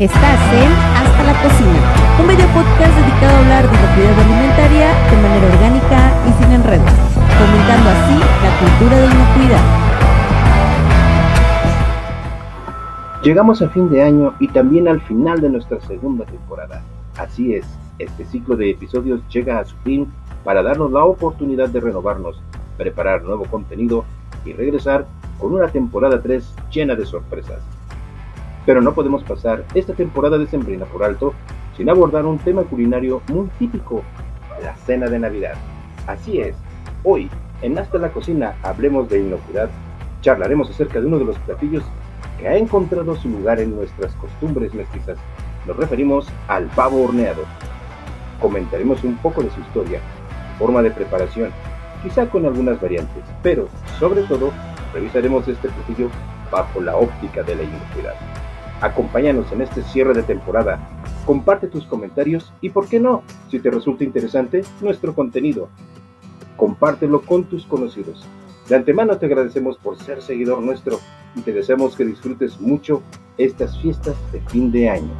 Estás en Hasta la Cocina, un video podcast dedicado a hablar de propiedad alimentaria de manera orgánica y sin enredos, fomentando así la cultura de inocuidad. Llegamos a fin de año y también al final de nuestra segunda temporada. Así es, este ciclo de episodios llega a su fin para darnos la oportunidad de renovarnos, preparar nuevo contenido y regresar con una temporada 3 llena de sorpresas. Pero no podemos pasar esta temporada de Sembrina por alto sin abordar un tema culinario muy típico, la cena de Navidad. Así es, hoy en Hasta la Cocina hablemos de inocuidad, charlaremos acerca de uno de los platillos que ha encontrado su lugar en nuestras costumbres mestizas. Nos referimos al pavo horneado. Comentaremos un poco de su historia, forma de preparación, quizá con algunas variantes, pero sobre todo revisaremos este platillo bajo la óptica de la inocuidad. Acompáñanos en este cierre de temporada. Comparte tus comentarios y, por qué no, si te resulta interesante nuestro contenido, compártelo con tus conocidos. De antemano te agradecemos por ser seguidor nuestro y te deseamos que disfrutes mucho estas fiestas de fin de año.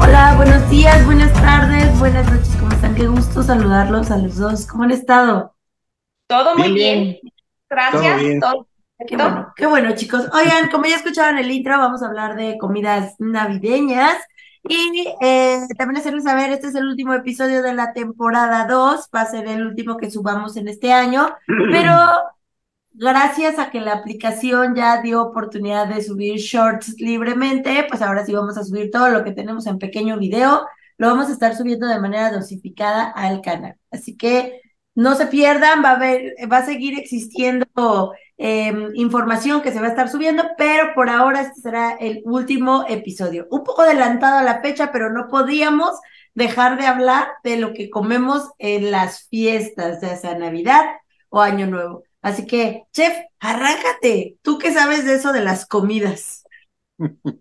Hola, buenos días, buenas tardes, buenas noches, ¿cómo están? Qué gusto saludarlos a los dos. ¿Cómo han estado? Todo muy bien. Gracias. Qué bueno, qué bueno, chicos. Oigan, como ya escucharon el intro, vamos a hablar de comidas navideñas. Y eh, también hacerles saber, este es el último episodio de la temporada 2, va a ser el último que subamos en este año, pero gracias a que la aplicación ya dio oportunidad de subir shorts libremente, pues ahora sí vamos a subir todo lo que tenemos en pequeño video, lo vamos a estar subiendo de manera dosificada al canal. Así que no se pierdan, va a haber, va a seguir existiendo em, información que se va a estar subiendo, pero por ahora este será el último episodio. Un poco adelantado a la fecha, pero no podíamos dejar de hablar de lo que comemos en las fiestas, ya sea Navidad o Año Nuevo. Así que, chef, arráncate. ¿Tú qué sabes de eso de las comidas?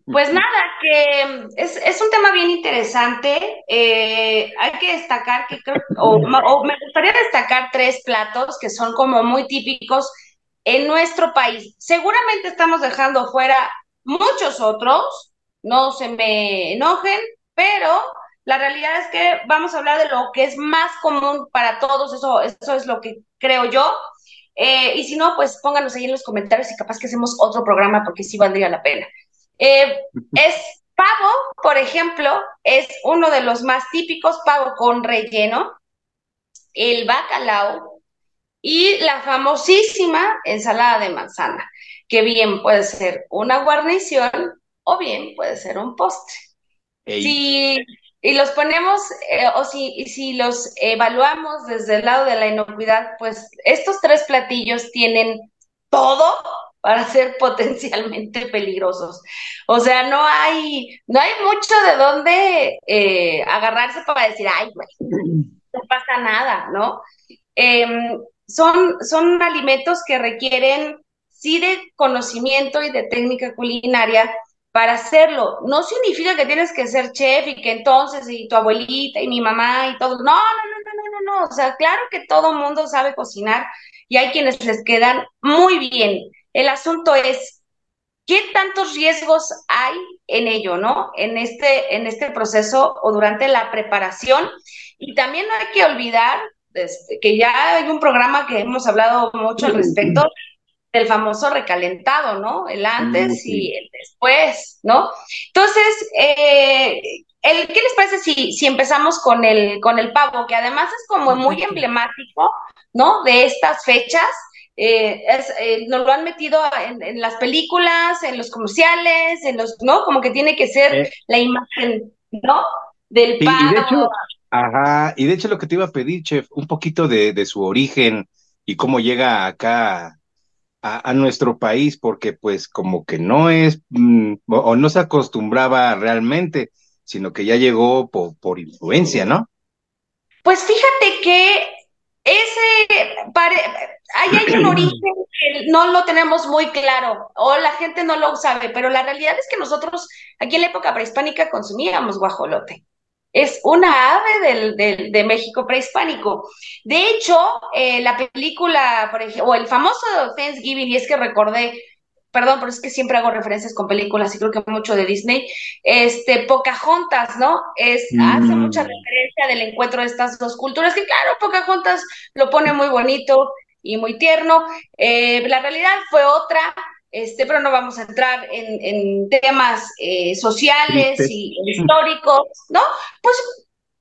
Pues nada, que es, es un tema bien interesante. Eh, hay que destacar que creo, o, me gustaría destacar tres platos que son como muy típicos en nuestro país. Seguramente estamos dejando fuera muchos otros, no se me enojen, pero la realidad es que vamos a hablar de lo que es más común para todos, eso, eso es lo que creo yo. Eh, y si no, pues pónganos ahí en los comentarios y capaz que hacemos otro programa porque sí valdría la pena. Eh, es pavo, por ejemplo, es uno de los más típicos, pavo con relleno, el bacalao y la famosísima ensalada de manzana, que bien puede ser una guarnición o bien puede ser un postre. Si y los ponemos, eh, o si, si los evaluamos desde el lado de la inocuidad, pues estos tres platillos tienen todo para ser potencialmente peligrosos. O sea, no hay, no hay mucho de dónde eh, agarrarse para decir, ay, güey, no pasa nada, ¿no? Em, son, son alimentos que requieren sí de conocimiento y de técnica culinaria para hacerlo. No significa que tienes que ser chef y que entonces y tu abuelita y mi mamá y todo. No, no, no, no, no, no. O sea, claro que todo mundo sabe cocinar y hay quienes les quedan muy bien. El asunto es, ¿qué tantos riesgos hay en ello, no? En este, en este proceso o durante la preparación. Y también no hay que olvidar este, que ya hay un programa que hemos hablado mucho al respecto del famoso recalentado, ¿no? El antes y el después, ¿no? Entonces, eh, el, ¿qué les parece si, si empezamos con el, con el pavo, que además es como muy emblemático, ¿no? De estas fechas eh, eh, nos lo han metido en, las películas, en los comerciales, en los, ¿no? Como que tiene que ser eh. la imagen, ¿no? Del pavo. Y, de hecho, ajá, y de hecho lo que te iba a pedir, chef, un poquito de, su origen y cómo llega acá a, nuestro país, porque pues como que no es, mm, o no se acostumbraba realmente, sino que ya llegó por, por influencia, ¿no? Pues fíjate que ese, ahí hay un origen que no lo tenemos muy claro o la gente no lo sabe, pero la realidad es que nosotros aquí en la época prehispánica consumíamos guajolote. es una ave del, de México prehispánico. De hecho, eh, la película, por ejemplo, o el famoso Thanksgiving, y es que recordé, perdón, pero es que siempre hago referencias con películas y creo que mucho de Disney, este, Pocahontas, ¿no? Es, hace mm. mucha referencia del encuentro de estas dos culturas, que claro, Pocahontas lo pone muy bonito y muy tierno. Eh, la realidad fue otra, este, pero no vamos a entrar en, temas eh, sociales y históricos, ¿no? Pues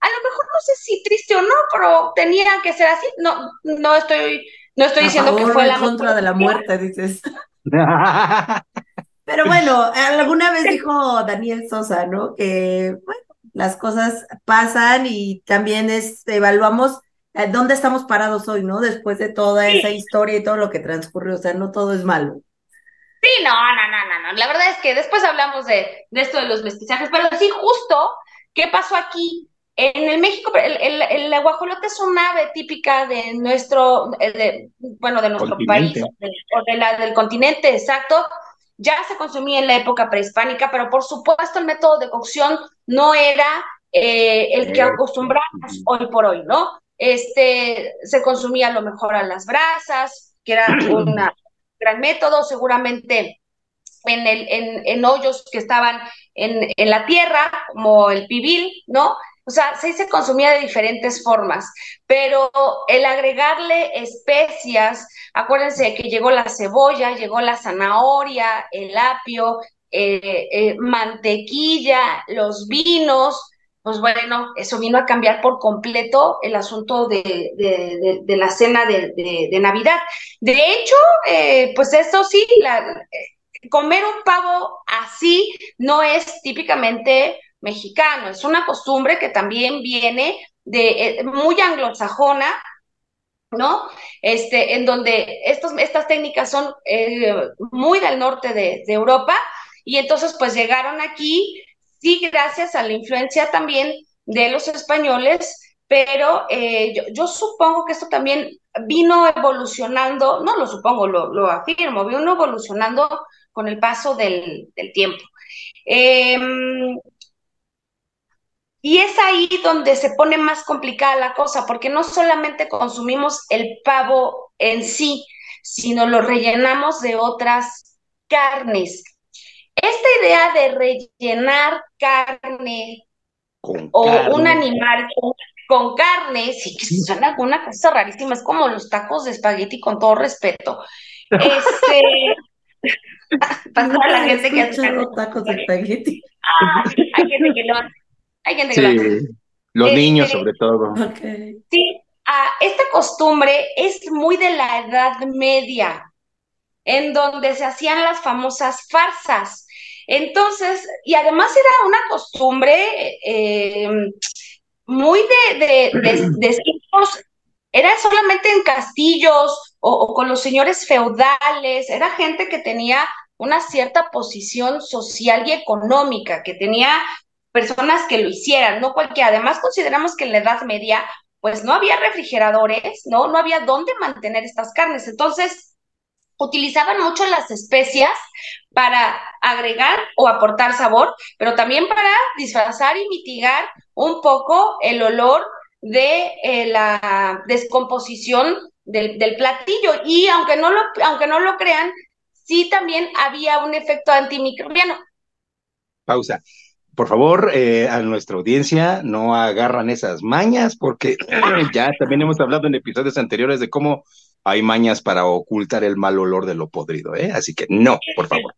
a lo mejor no sé si triste o no, pero tenía que ser así. No, no estoy, no estoy diciendo que fue la contra de la muerte, dices. pero bueno, alguna vez dijo Daniel Sosa, ¿no? Que bueno, las cosas pasan y también es, evaluamos eh, dónde estamos parados hoy, ¿no? Después de toda esa historia y todo lo que transcurrió, o sea, no todo es malo. Sí, no, no, no, no, no. La verdad es que después hablamos de, esto de los mestizajes, pero sí, justo, ¿qué pasó aquí? En el México, el, el, guajolote es un ave típica de nuestro, eh, bueno, de nuestro país, o de la, del continente, exacto. Ya se consumía en la época prehispánica, pero por supuesto el método de cocción no era eh, el que acostumbramos hoy por hoy, ¿no? Este, se consumía a lo mejor a las brasas, que era una, gran método, seguramente en, el, en, hoyos que estaban en, en, la tierra, como el pibil, ¿no? O sea, sí se consumía de diferentes formas, pero el agregarle especias, acuérdense que llegó la cebolla, llegó la zanahoria, el apio, eh, eh, mantequilla, los vinos, pues bueno, eso vino a cambiar por completo el asunto de, la cena de, Navidad. De hecho, eh, pues eso sí, eh, comer un pavo así no es típicamente mexicano, es una costumbre que también viene de eh, muy anglosajona, ¿no? Este, en donde estos, estas técnicas son muy del norte de, de Europa y entonces pues llegaron aquí sí gracias a la influencia también de los españoles, pero eh, yo, supongo que esto también vino evolucionando, no lo supongo, lo, afirmo, vino evolucionando con el paso del, tiempo. Em, y es ahí donde se pone más complicada la cosa, porque no solamente consumimos el pavo en sí, sino lo rellenamos de otras carnes esta idea de rellenar carne o un animal con, carne, sí que suena alguna cosa rarísima, es como los tacos de espagueti, con todo respeto. Este. pasa a la gente que hace tacos de espagueti. Ah, hay gente que lo hace. Hay gente que lo hace. Los este, niños, sobre todo. Sí, ah, esta costumbre es muy de la Edad Media, en donde se hacían las famosas farsas entonces, y además era una costumbre eh, muy de, de, era solamente en castillos o, con los señores feudales, era gente que tenía una cierta posición social y económica, que tenía personas que lo hicieran, no cualquiera. Además, consideramos que en la Edad Media, pues no había refrigeradores, ¿no? No había dónde mantener estas carnes. Entonces, utilizaban mucho las especias para agregar o aportar sabor, pero también para disfrazar y mitigar un poco el olor de eh, la descomposición del, platillo. Y aunque no, lo, aunque no lo crean, sí también había un efecto antimicrobiano. Pausa. Por favor, eh, a nuestra audiencia no agarran esas mañas porque ya también hemos hablado en episodios anteriores de cómo hay mañas para ocultar el mal olor de lo podrido, ¿eh? Así que no, por favor.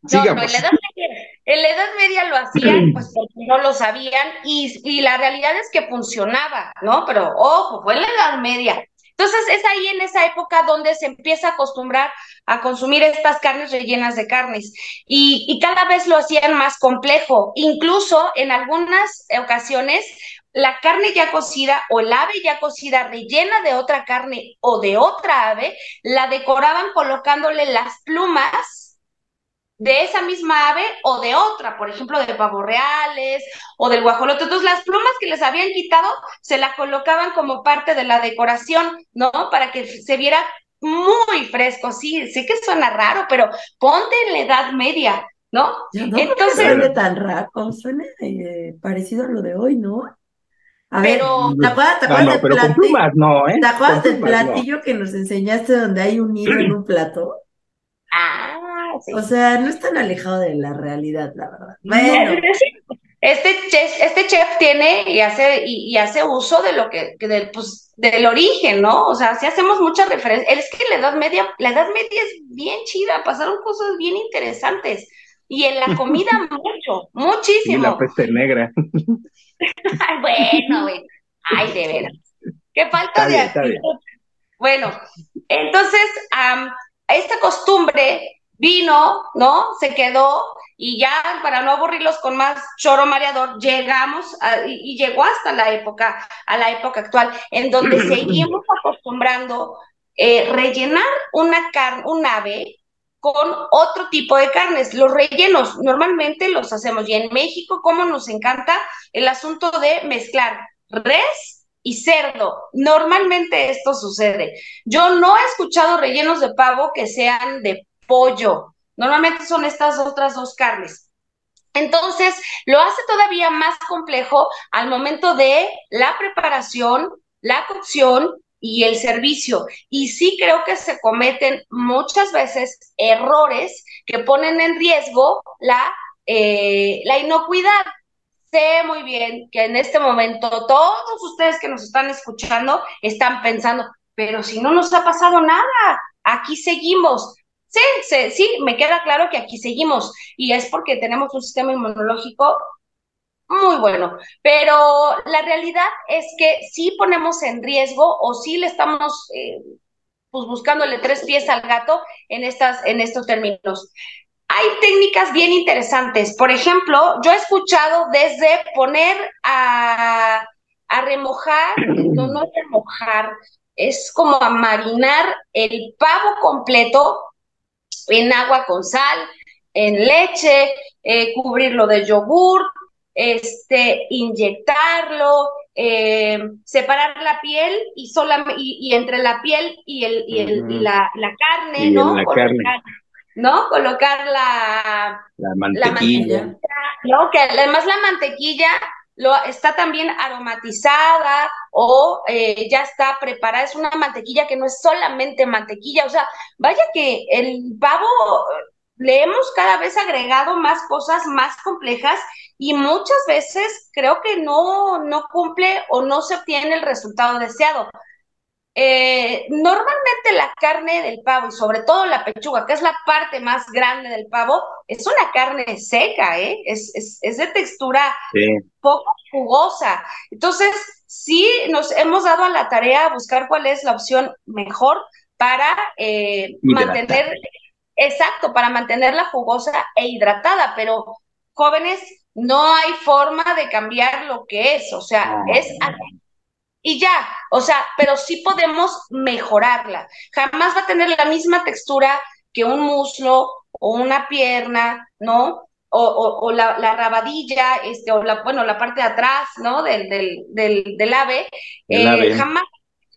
No, no, en la, Edad Media, en la Edad Media lo hacían, pues porque no lo sabían, y, y la realidad es que funcionaba, ¿no? Pero ojo, fue en la Edad Media. Entonces es ahí en esa época donde se empieza a acostumbrar a consumir estas carnes rellenas de carnes y, y, cada vez lo hacían más complejo. Incluso en algunas ocasiones la carne ya cocida o el ave ya cocida rellena de otra carne o de otra ave, la decoraban colocándole las plumas de esa misma ave o de otra, por ejemplo, de pavo reales o del guajolote. Entonces, las plumas que les habían quitado se las colocaban como parte de la decoración, ¿no? Para que se viera muy fresco. Sí, sí que suena raro, pero ponte en la Edad Media ¿no? Entonces. Suena tan raro, suena eh, parecido a lo de hoy, ¿no? A ver, ¿te acuerdas, te acuerdas del platillo? No, ¿eh? ¿Te acuerdas del platillo que nos enseñaste donde hay un hilo en un plato? Ah, sí. O sea, no es tan alejado de la realidad, la verdad. Bueno. Este chef, este chef tiene y hace, y, hace uso de lo que, del, pues, del origen, ¿no? O sea, si hacemos muchas referencias. Es que la Edad Media, la Edad Media es bien chida, pasaron cosas bien interesantes. Y en la comida mucho, muchísimo. Y la peste negra. bueno, bueno. Ay, de veras. Qué falta de Bueno, entonces, esta costumbre vino, ¿no? Se quedó y ya para no aburrirlos con más choro mareador, llegamos y, llegó hasta la época, a la época actual, en donde seguimos acostumbrando eh, rellenar una carne, un ave con otro tipo de carnes. Los rellenos normalmente los hacemos y en México, como nos encanta el asunto de mezclar res y cerdo. Normalmente esto sucede. Yo no he escuchado rellenos de pavo que sean de pollo. Normalmente son estas otras dos carnes. Entonces, lo hace todavía más complejo al momento de la preparación, la cocción y el servicio. Y sí creo que se cometen muchas veces errores que ponen en riesgo la, eh, la inocuidad. Sé muy bien que en este momento todos ustedes que nos están escuchando están pensando, pero si no nos ha pasado nada, aquí seguimos. Sí, sí, sí, me queda claro que aquí seguimos y es porque tenemos un sistema inmunológico muy bueno, pero la realidad es que sí ponemos en riesgo o sí le estamos eh, pues buscándole tres pies al gato en, estas, en estos términos. Hay técnicas bien interesantes. Por ejemplo, yo he escuchado desde poner a, a remojar, no, no es remojar, es como a marinar el pavo completo en agua con sal, en leche, eh, cubrirlo de yogur, este, inyectarlo, eh, separar la piel y, sola, y, entre la piel y, el, y, el, la, carne, ¿no? Colocar, ¿no? Colocar la, la mantequilla. ¿no? Que además la mantequilla lo, está también aromatizada o eh, ya está preparada. Es una mantequilla que no es solamente mantequilla. O sea, vaya que el pavo le hemos cada vez agregado más cosas más complejas y muchas veces creo que no, no cumple o no se obtiene el resultado deseado. Eh, normalmente la carne del pavo y sobre todo la pechuga, que es la parte más grande del pavo, es una carne seca, ¿eh? es, es, de textura poco jugosa. Entonces, sí nos hemos dado a la tarea a buscar cuál es la opción mejor para eh, mantener, exacto, para mantenerla jugosa e hidratada, pero jóvenes, no hay forma de cambiar lo que es, o sea, es y ya, o sea, pero sí podemos mejorarla. Jamás va a tener la misma textura que un muslo o una pierna, ¿no? O, la, rabadilla, este, o la, bueno, la parte de atrás, ¿no? Del, del, ave, eh, jamás,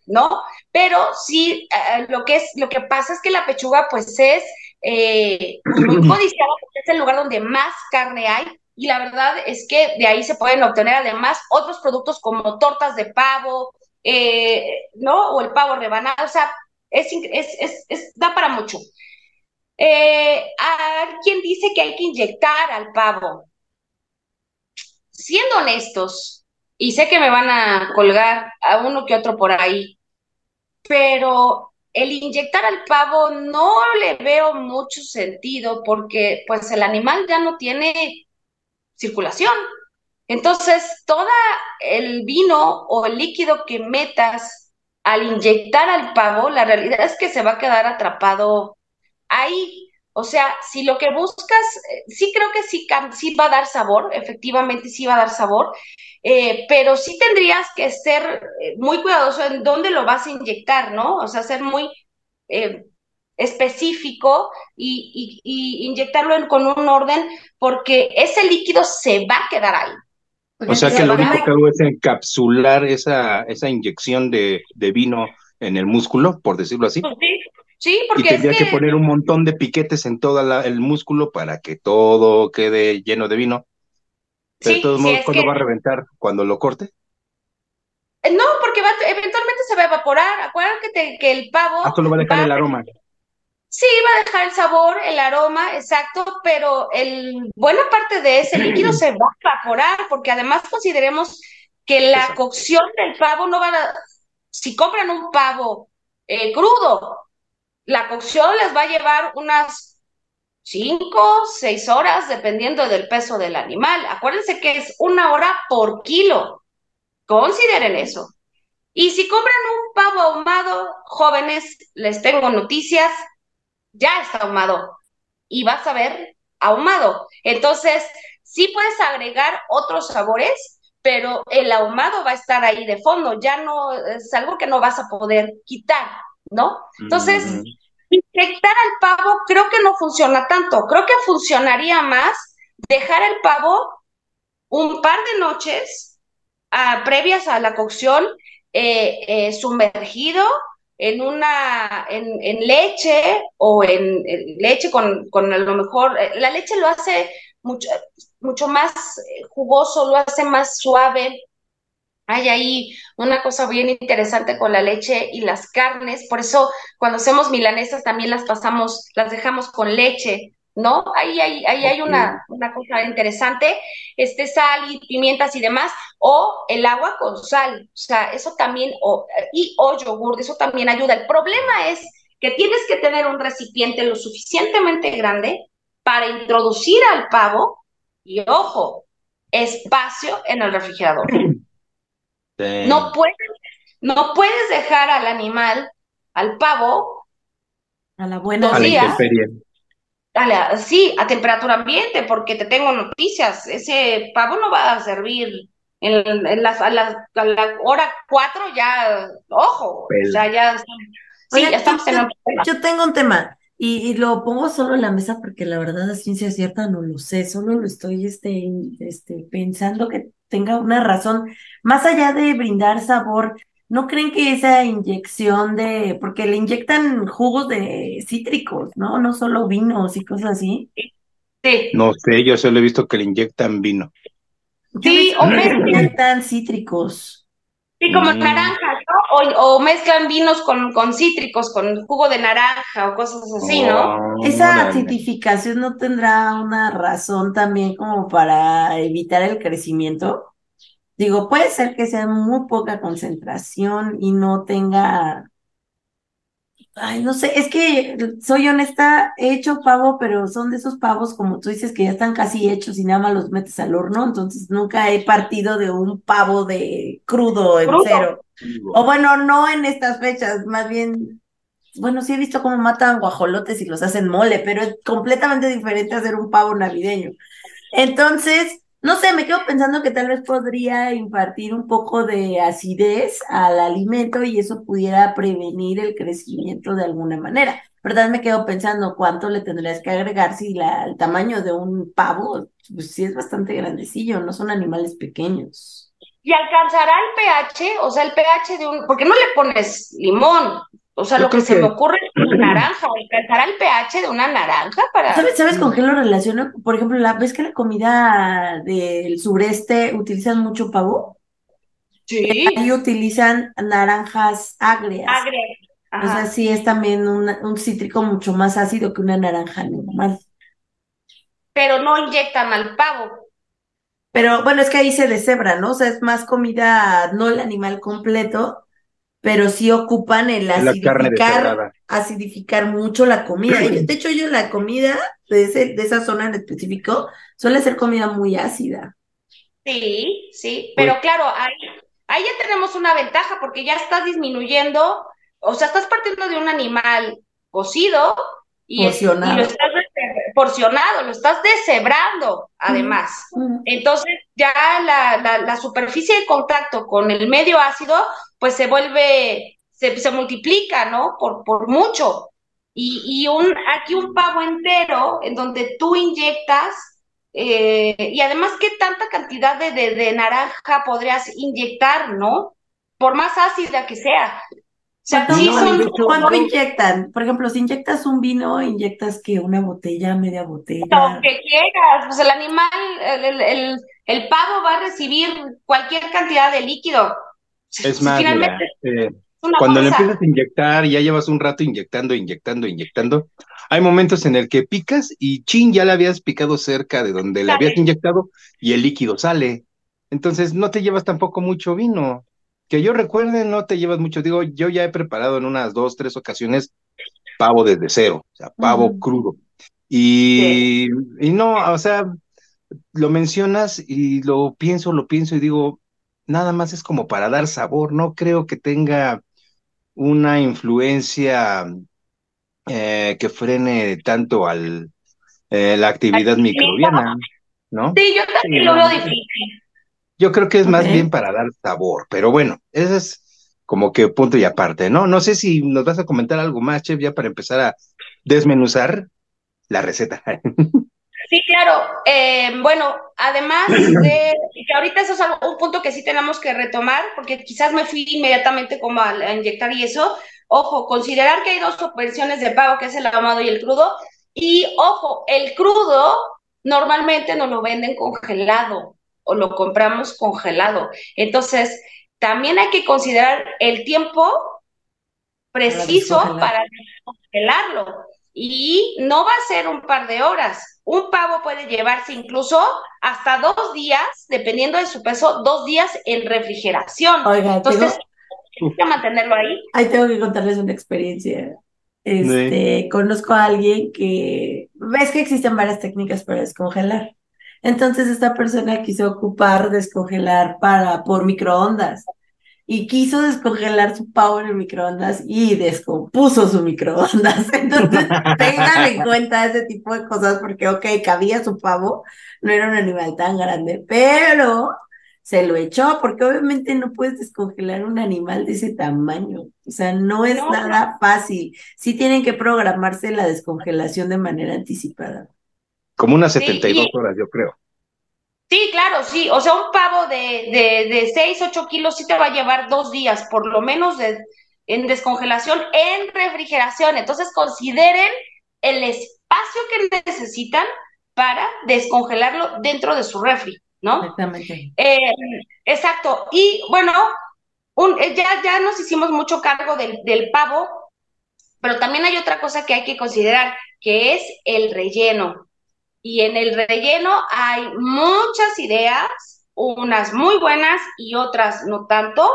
¿no? Pero sí, eh, lo que es, lo que pasa es que la pechuga, pues, es eh, muy codiciada, porque es el lugar donde más carne hay, y la verdad es que de ahí se pueden obtener además otros productos como tortas de pavo, eh, ¿no? O el pavo rebanado, o sea, es, es, es, da para mucho. Eh, alguien dice que hay que inyectar al pavo. Siendo honestos, y sé que me van a colgar a uno que otro por ahí, pero el inyectar al pavo no le veo mucho sentido porque pues el animal ya no tiene circulación. Entonces, todo el vino o el líquido que metas al inyectar al pavo, la realidad es que se va a quedar atrapado ahí. O sea, si lo que buscas, eh, sí creo que sí, sí va a dar sabor, efectivamente sí va a dar sabor, eh, pero sí tendrías que ser eh, muy cuidadoso en dónde lo vas a inyectar, ¿no? O sea, ser muy específico y, inyectarlo con un orden porque ese líquido se va a quedar ahí. O sea que lo único que hago es encapsular esa, esa inyección de, vino en el músculo, por decirlo así. Pues sí, Sí, porque y tendría que... poner un montón de piquetes en todo el músculo para que todo quede lleno de vino. Pero de todos modos, ¿cuándo va a reventar? ¿Cuando lo corte? Eh, no, porque eventualmente se va a evaporar. Acuérdate que el pavo. Ah, solo va a dejar el aroma. Sí, va a dejar el sabor, el aroma, exacto, pero el buena parte de ese líquido se va a evaporar, porque además consideremos que la cocción del pavo no va a. Si compran un pavo eh, crudo, la cocción les va a llevar unas cinco, seis horas, dependiendo del peso del animal. Acuérdense que es una hora por kilo. Consideren eso. Y si compran un pavo ahumado, jóvenes, les tengo noticias, ya está ahumado. Y vas a ver ahumado. Entonces, sí puedes agregar otros sabores, pero el ahumado va a estar ahí de fondo, ya no es algo que no vas a poder quitar, ¿no? Entonces, mm. inyectar al pavo creo que no funciona tanto, creo que funcionaría más dejar el pavo un par de noches previas a la cocción eh, eh, sumergido en una en, leche o en, leche con, con, a lo mejor eh, la leche lo hace mucho mucho más jugoso lo hace más suave hay ahí una cosa bien interesante con la leche y las carnes por eso cuando hacemos milanesas también las pasamos las dejamos con leche ¿no? Ahí, ahí, ahí hay una, una, cosa interesante, este sal y pimientas y demás, o el agua con sal, o sea, eso también, o, y o yogur, eso también ayuda. El problema es que tienes que tener un recipiente lo suficientemente grande para introducir al pavo, y ojo, espacio en el refrigerador. No puedes, no puedes dejar al animal, al pavo, a la buena días, sí, a temperatura ambiente, porque te tengo noticias, ese pavo no va a servir en, las, a, la, hora cuatro ya, ojo, o sea, ya, sí, ya estamos yo, yo tengo un tema. Y, lo pongo solo en la mesa porque la verdad la ciencia cierta no lo sé, solo lo estoy este, este, pensando que tenga una razón, más allá de brindar sabor, ¿No creen que esa inyección de, porque le inyectan jugos de cítricos, ¿no? No solo vinos y cosas así. Sí. No sé, yo solo he visto que le inyectan vino. Sí, o le inyectan cítricos. Sí, como mm. naranjas, O, mezclan vinos con, con cítricos, con jugo de naranja o cosas así, ¿no? Oh, esa acidificación no tendrá una razón también como para evitar el crecimiento. Digo, puede ser que sea muy poca concentración y no tenga, ay, no sé, es que soy honesta, he hecho pavo, pero son de esos pavos, como tú dices, que ya están casi hechos y nada más los metes al horno, entonces nunca he partido de un pavo de crudo en cero. O bueno, no en estas fechas, más bien, bueno, sí he visto cómo matan guajolotes y los hacen mole, pero es completamente diferente hacer un pavo navideño. Entonces, no sé, me quedo pensando que tal vez podría impartir un poco de acidez al alimento y eso pudiera prevenir el crecimiento de alguna manera. ¿Verdad? Me quedo pensando cuánto le tendrías que agregar si la, el tamaño de un pavo, pues sí es bastante grandecillo, no son animales pequeños. ¿Y alcanzará el pH? O sea, el pH de un... porque no le pones limón, o sea, lo que, se me ocurre es una naranja, alcanzará el pH de una naranja para... ¿Sabes, ¿Sabes con qué lo relaciono? Por ejemplo, la vez que la comida del sureste utilizan mucho pavo. Sí. Ahí utilizan naranjas agrias. Agrias. O sea, sí es también un cítrico mucho más ácido que una naranja normal. Pero no inyectan al pavo. Pero bueno, es que ahí se deshebra, ¿no? O sea, es más comida, no el animal completo, pero sí ocupan el acidificar, acidificar mucho la comida. de hecho, yo la comida de, ese, de esa zona en específico suele ser comida muy ácida. Sí, sí, pero claro, ahí, ahí ya tenemos una ventaja porque ya estás disminuyendo, o sea, estás partiendo de un animal cocido y, porcionado. lo estás porcionado, lo estás deshebrando además. Entonces ya la, la, la superficie de contacto con el medio ácido pues se vuelve, se, se multiplica, ¿no? Por, por mucho. Y, y un, aquí un pavo entero en donde tú inyectas, eh, y además, ¿qué tanta cantidad de, de, naranja podrías inyectar, no? Por más ácida que sea. Sea, ¿Cuánto inyectan? Por ejemplo, si inyectas un vino, inyectas que una botella, media botella. Lo que quieras, pues el animal, el, el, el, pavo va a recibir cualquier cantidad de líquido. Es más, eh, cuando le empiezas a inyectar, ya llevas un rato inyectando, inyectando, inyectando, hay momentos en el que picas y chin, ya le habías picado cerca de donde le habías inyectado y el líquido sale. Entonces no te llevas tampoco mucho vino. Que yo recuerde, no te llevas mucho. Digo, yo ya he preparado en unas dos, tres ocasiones pavo desde cero, o sea, pavo crudo. Y, y no, o sea, lo mencionas y lo pienso, lo pienso y digo, nada más es como para dar sabor, no creo que tenga una influencia eh, que frene tanto al eh, la actividad microbiana, ¿no? Sí, yo también lo veo difícil. Yo creo que es más bien para dar sabor, pero bueno, ese es como que punto y aparte, ¿no? No sé si nos vas a comentar algo más, Chef, ya para empezar a desmenuzar la receta. Sí, claro. Eh, bueno, además de que ahorita eso es un punto que sí tenemos que retomar, porque quizás me fui inmediatamente como a, inyectar y eso. Ojo, considerar que hay dos versiones de pago, que es el ahumado y el crudo. Y ojo, el crudo normalmente nos lo venden congelado o lo compramos congelado. Entonces, también hay que considerar el tiempo preciso para congelarlo. Y no va a ser un par de horas. Un pavo puede llevarse incluso hasta dos días, dependiendo de su peso, dos días en refrigeración. Oiga, entonces hay que mantenerlo ahí. Ahí tengo que contarles una experiencia. Este, conozco a alguien que ves que existen varias técnicas para descongelar. Entonces esta persona quiso ocupar descongelar para por microondas y quiso descongelar su pavo en el microondas y descompuso su microondas. Entonces, tengan en cuenta ese tipo de cosas porque, ok, cabía su pavo, no era un animal tan grande, pero se lo echó porque obviamente no puedes descongelar un animal de ese tamaño. O sea, no es nada fácil. Sí tienen que programarse la descongelación de manera anticipada. Como unas 72 horas, yo creo. Sí, claro, sí. O sea, un pavo de, de, de 6, 8 kilos sí te va a llevar dos días, por lo menos, de, en descongelación, en refrigeración. Entonces, consideren el espacio que necesitan para descongelarlo dentro de su refri, ¿no? Exactamente. Eh, exacto. Y bueno, un, eh, ya, ya nos hicimos mucho cargo del, del pavo, pero también hay otra cosa que hay que considerar, que es el relleno y en el relleno hay muchas ideas, unas muy buenas y otras no tanto,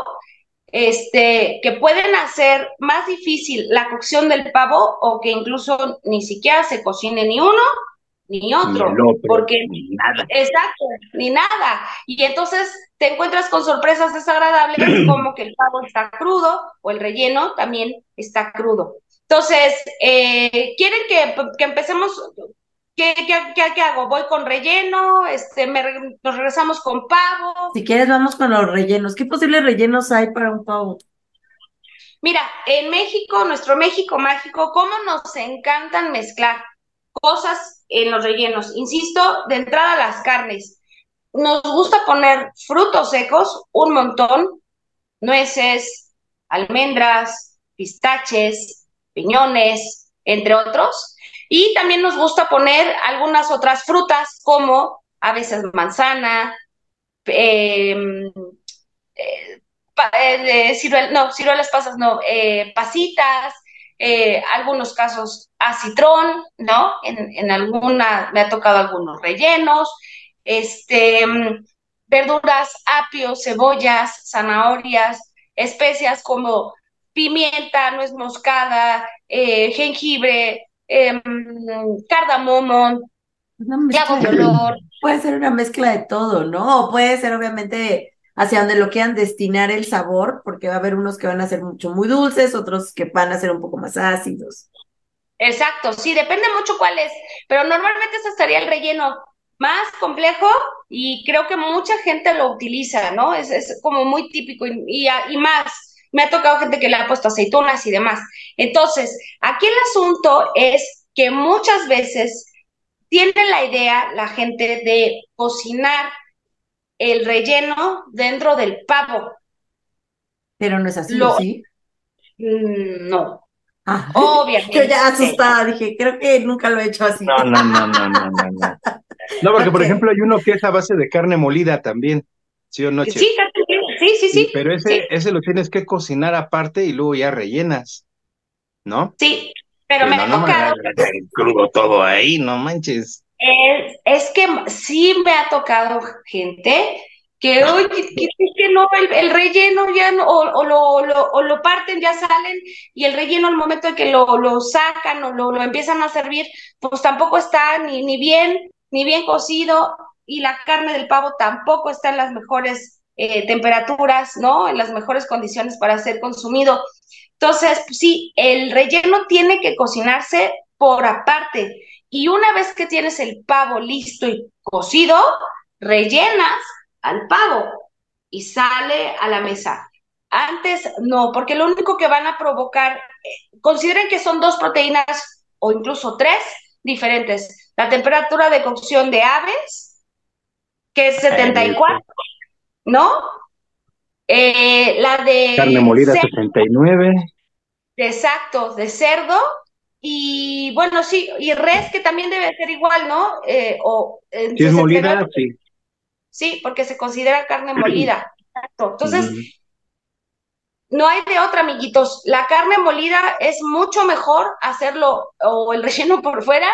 este, que pueden hacer más difícil la cocción del pavo o que incluso ni siquiera se cocine ni uno ni otro, porque ni nada. exacto, ni nada. Y entonces te encuentras con sorpresas desagradables como que el pavo está crudo o el relleno también está crudo. Entonces, eh, quieren que, que empecemos ¿Qué, qué, hago? ¿Voy con relleno? Este, ¿Nos regresamos con pavo? Si quieres, vamos con los rellenos. ¿Qué posibles rellenos hay para un pavo? Mira, en México, nuestro México mágico, ¿cómo nos encantan mezclar cosas en los rellenos? Insisto, de entrada las carnes. Nos gusta poner frutos secos, un montón, nueces, almendras, pistaches, piñones, entre otros y también nos gusta poner algunas otras frutas como a veces manzana, em, eh, eh, no, ciruelas pasas, no, eh, pasitas, algunos casos a citrón, ¿no? En, en, alguna, me ha tocado algunos rellenos, este, em, verduras, apio, cebollas, zanahorias, especias como pimienta, nuez moscada, jengibre, eh, cardamomo, clavo de olor. Puede ser una mezcla de todo, ¿no? O puede ser obviamente hacia donde lo quieran destinar el sabor, porque va a haber unos que van a ser mucho muy dulces, otros que van a ser un poco más ácidos. Exacto, sí, depende mucho cuál es, pero normalmente ese sería el relleno más complejo y creo que mucha gente lo utiliza, ¿no? Es, es como muy típico y, y más me ha tocado gente que le ha puesto aceitunas y demás. Entonces, aquí el asunto es que muchas veces tiene la idea la gente de cocinar el relleno dentro del pavo. Pero no es así, ¿sí? Mm, no. Ah, Obviamente. Yo ya asustada, dije, creo que nunca lo he hecho así. No, no, no, no, no, no. No, no porque por ejemplo hay uno que es a base de carne molida también, ¿sí o no? Sí, sí, sí, sí. Pero ese, sí. ese lo tienes que cocinar aparte y luego ya rellenas, ¿no? Sí, pero me no, ha no tocado. crudo todo ahí, no manches. Es, es que sí me ha tocado gente que, oye, que, que- que no, el, el relleno ya no, o, o lo, lo- o lo parten, ya salen, y el relleno al momento de que lo, lo sacan o lo, lo empiezan a servir, pues tampoco está ni, ni bien, ni bien cocido, y la carne del pavo tampoco está en las mejores eh, temperaturas, ¿no? En las mejores condiciones para ser consumido. Entonces, pues sí, el relleno tiene que cocinarse por aparte. Y una vez que tienes el pavo listo y cocido, rellenas al pavo y sale a la mesa. Antes no, porque lo único que van a provocar, eh, consideren que son dos proteínas o incluso tres diferentes. La temperatura de cocción de aves, que es 74, ¿no? Eh, la de Carne molida cerdo, 69. Exacto, de cerdo. Y bueno, sí, y res que también debe ser igual, ¿no? Eh, o en Si es 69, molida, sí. sí, porque se considera carne molida. Exacto. Entonces, Mm. no hay de otra, amiguitos. La carne molida es mucho mejor hacerlo o el relleno por fuera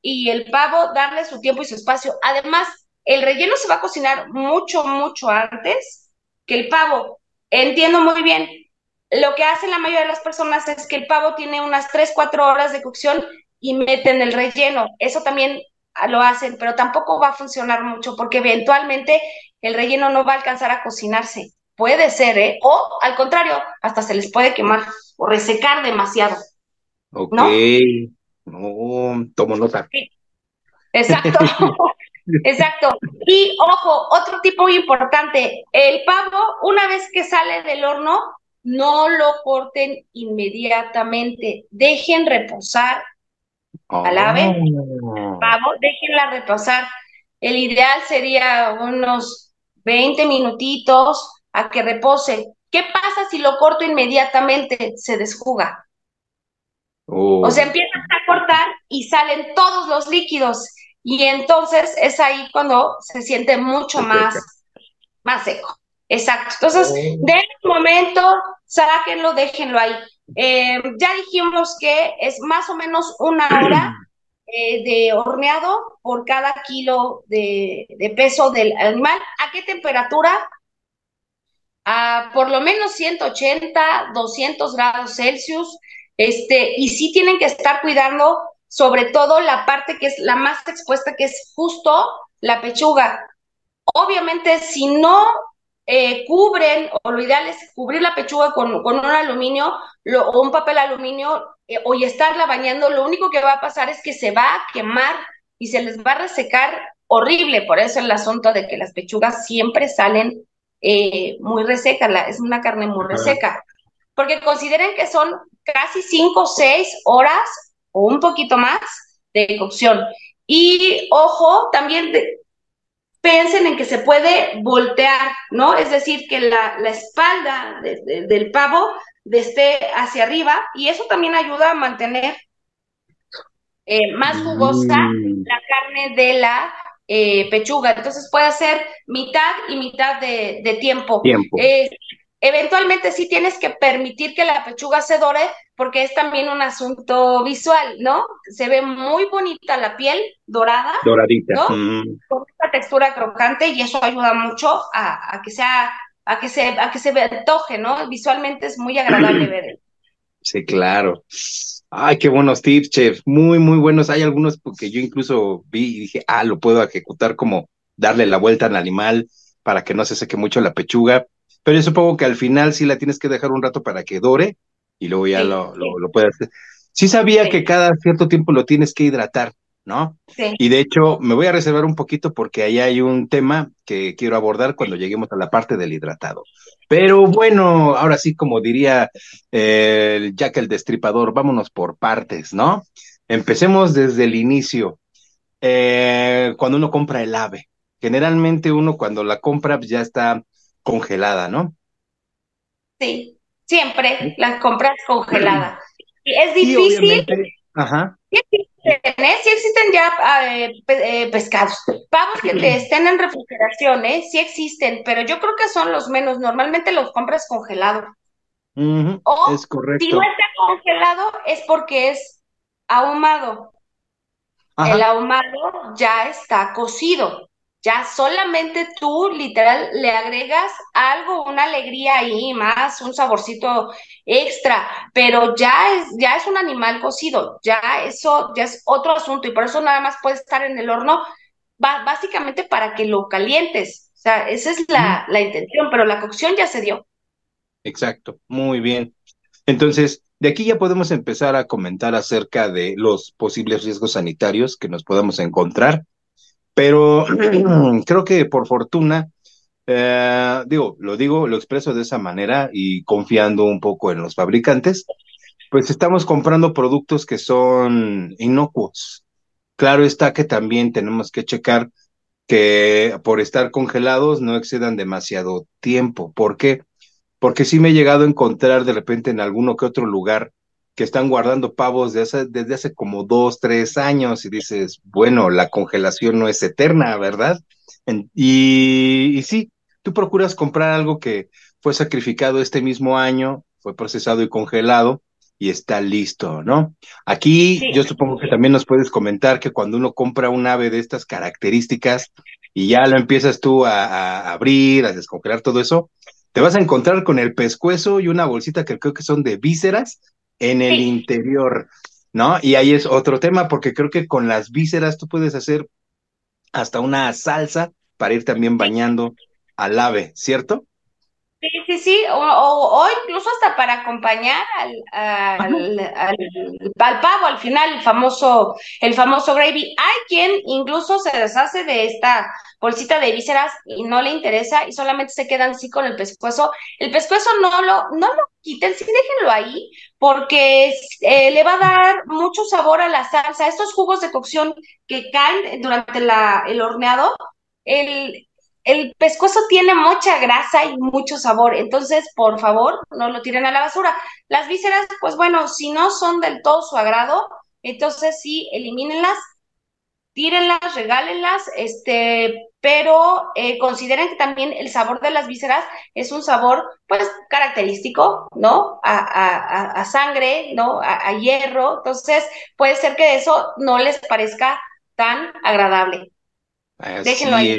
y el pavo darle su tiempo y su espacio. Además, el relleno se va a cocinar mucho, mucho antes que el pavo. Entiendo muy bien. Lo que hacen la mayoría de las personas es que el pavo tiene unas 3, 4 horas de cocción y meten el relleno. Eso también lo hacen, pero tampoco va a funcionar mucho porque eventualmente el relleno no va a alcanzar a cocinarse. Puede ser, ¿eh? O al contrario, hasta se les puede quemar o resecar demasiado. Ok. ¿No? No, tomo nota. Exacto. Exacto. Y ojo, otro tipo importante, el pavo, una vez que sale del horno, no lo corten inmediatamente, dejen reposar al ave, Oh. pavo, déjenla reposar. El ideal sería unos 20 minutitos a que repose. ¿Qué pasa si lo corto inmediatamente? Se desjuga. Oh. O sea, empiezas a cortar y salen todos los líquidos. Y entonces es ahí cuando se siente mucho más, más seco. Exacto. Entonces, den un momento, sáquenlo, déjenlo ahí. Eh, ya dijimos que es más o menos una hora eh, de horneado por cada kilo de, de peso del animal. ¿A qué temperatura? A por lo menos 180, 200 grados Celsius. Este, y sí tienen que estar cuidando sobre todo la parte que es la más expuesta, que es justo la pechuga. Obviamente, si no eh, cubren, o lo ideal es cubrir la pechuga con, con un aluminio lo, o un papel aluminio eh, o y estarla bañando, lo único que va a pasar es que se va a quemar y se les va a resecar horrible. Por eso el asunto de que las pechugas siempre salen eh, muy resecas, la, es una carne muy reseca. Porque consideren que son casi 5 o 6 horas o un poquito más de cocción. Y ojo, también de, piensen en que se puede voltear, ¿no? Es decir, que la, la espalda de, de, del pavo esté hacia arriba y eso también ayuda a mantener eh, más jugosa Mm. la carne de la eh, pechuga. Entonces puede ser mitad y mitad de, de tiempo. Tiempo. Eh, eventualmente sí tienes que permitir que la pechuga se dore porque es también un asunto visual, ¿no? Se ve muy bonita la piel dorada Doradita. ¿no? Mm. con esta textura crocante y eso ayuda mucho a, a que sea a que se a que se antoje, ¿no? Visualmente es muy agradable ver. Sí, claro. Ay, qué buenos tips, chef. Muy, muy buenos. Hay algunos que yo incluso vi y dije, ah, lo puedo ejecutar como darle la vuelta al animal para que no se seque mucho la pechuga. Pero yo supongo que al final sí la tienes que dejar un rato para que dore y luego ya Sí, lo, sí. lo, lo puedes hacer. Sí sabía Sí. que cada cierto tiempo lo tienes que hidratar, ¿no? Sí. Y de hecho, me voy a reservar un poquito porque ahí hay un tema que quiero abordar cuando lleguemos a la parte del hidratado. Pero bueno, ahora sí, como diría eh, Jack el Destripador, vámonos por partes, ¿no? Empecemos desde el inicio. Eh, cuando uno compra el ave, generalmente uno cuando la compra ya está congelada, ¿no? Sí. Siempre la compras congelada. Y es difícil. Ajá. Sí existen, ¿eh? Sí existen ya eh, eh, pescados. Pavos que te estén en refrigeración, ¿eh? Sí existen, pero yo creo que son los menos. Normalmente los compras congelado. o es correcto. si no está congelado es porque es ahumado. El ahumado ya está cocido. Ya solamente tú, literal, le agregas algo, una alegría ahí más, un saborcito extra, pero ya es, ya es un animal cocido, ya eso ya es otro asunto y por eso nada más puede estar en el horno, básicamente para que lo calientes. O sea, esa es la, la intención, pero la cocción ya se dio. Exacto, muy bien. Entonces, de aquí ya podemos empezar a comentar acerca de los posibles riesgos sanitarios que nos podamos encontrar pero creo que por fortuna, eh, digo, lo digo, lo expreso de esa manera y confiando un poco en los fabricantes, pues estamos comprando productos que son inocuos. Claro está que también tenemos que checar que por estar congelados no excedan demasiado tiempo. ¿Por qué? Porque sí me he llegado a encontrar de repente en alguno que otro lugar que están guardando pavos desde hace como dos, tres años y dices, bueno, la congelación no es eterna, ¿verdad? y, sí, tú procuras comprar algo que fue sacrificado este mismo año, fue procesado y congelado y está listo, ¿no? Aquí yo supongo que también nos puedes comentar que cuando uno compra un ave de estas características y ya lo empiezas tú a, a abrir, a descongelar todo eso, te vas a encontrar con el pescuezo y una bolsita que creo que son de vísceras en el interior, ¿no? Y ahí es otro tema, porque creo que con las vísceras tú puedes hacer hasta una salsa para ir también bañando al ave, ¿cierto? Sí, sí, sí, o, incluso hasta para acompañar al, al, al, pavo, al final, el famoso, el famoso gravy. Hay quien incluso se deshace de esta bolsita de vísceras y no le interesa y solamente se quedan así con el pescuezo. El pescuezo no lo, no lo quiten, sí déjenlo ahí, porque eh, le va a dar mucho sabor a la salsa. Estos jugos de cocción que caen durante la, el horneado, el, el pescuezo tiene mucha grasa y mucho sabor, entonces por favor no lo tiren a la basura. Las vísceras, pues bueno, si no son del todo su agrado, entonces sí, elimínenlas, tírenlas, regálenlas, este, pero eh, consideren que también el sabor de las vísceras es un sabor, pues, característico, ¿no? A, sangre, ¿no? A, hierro, entonces puede ser que eso no les parezca tan agradable. Déjenlo ahí.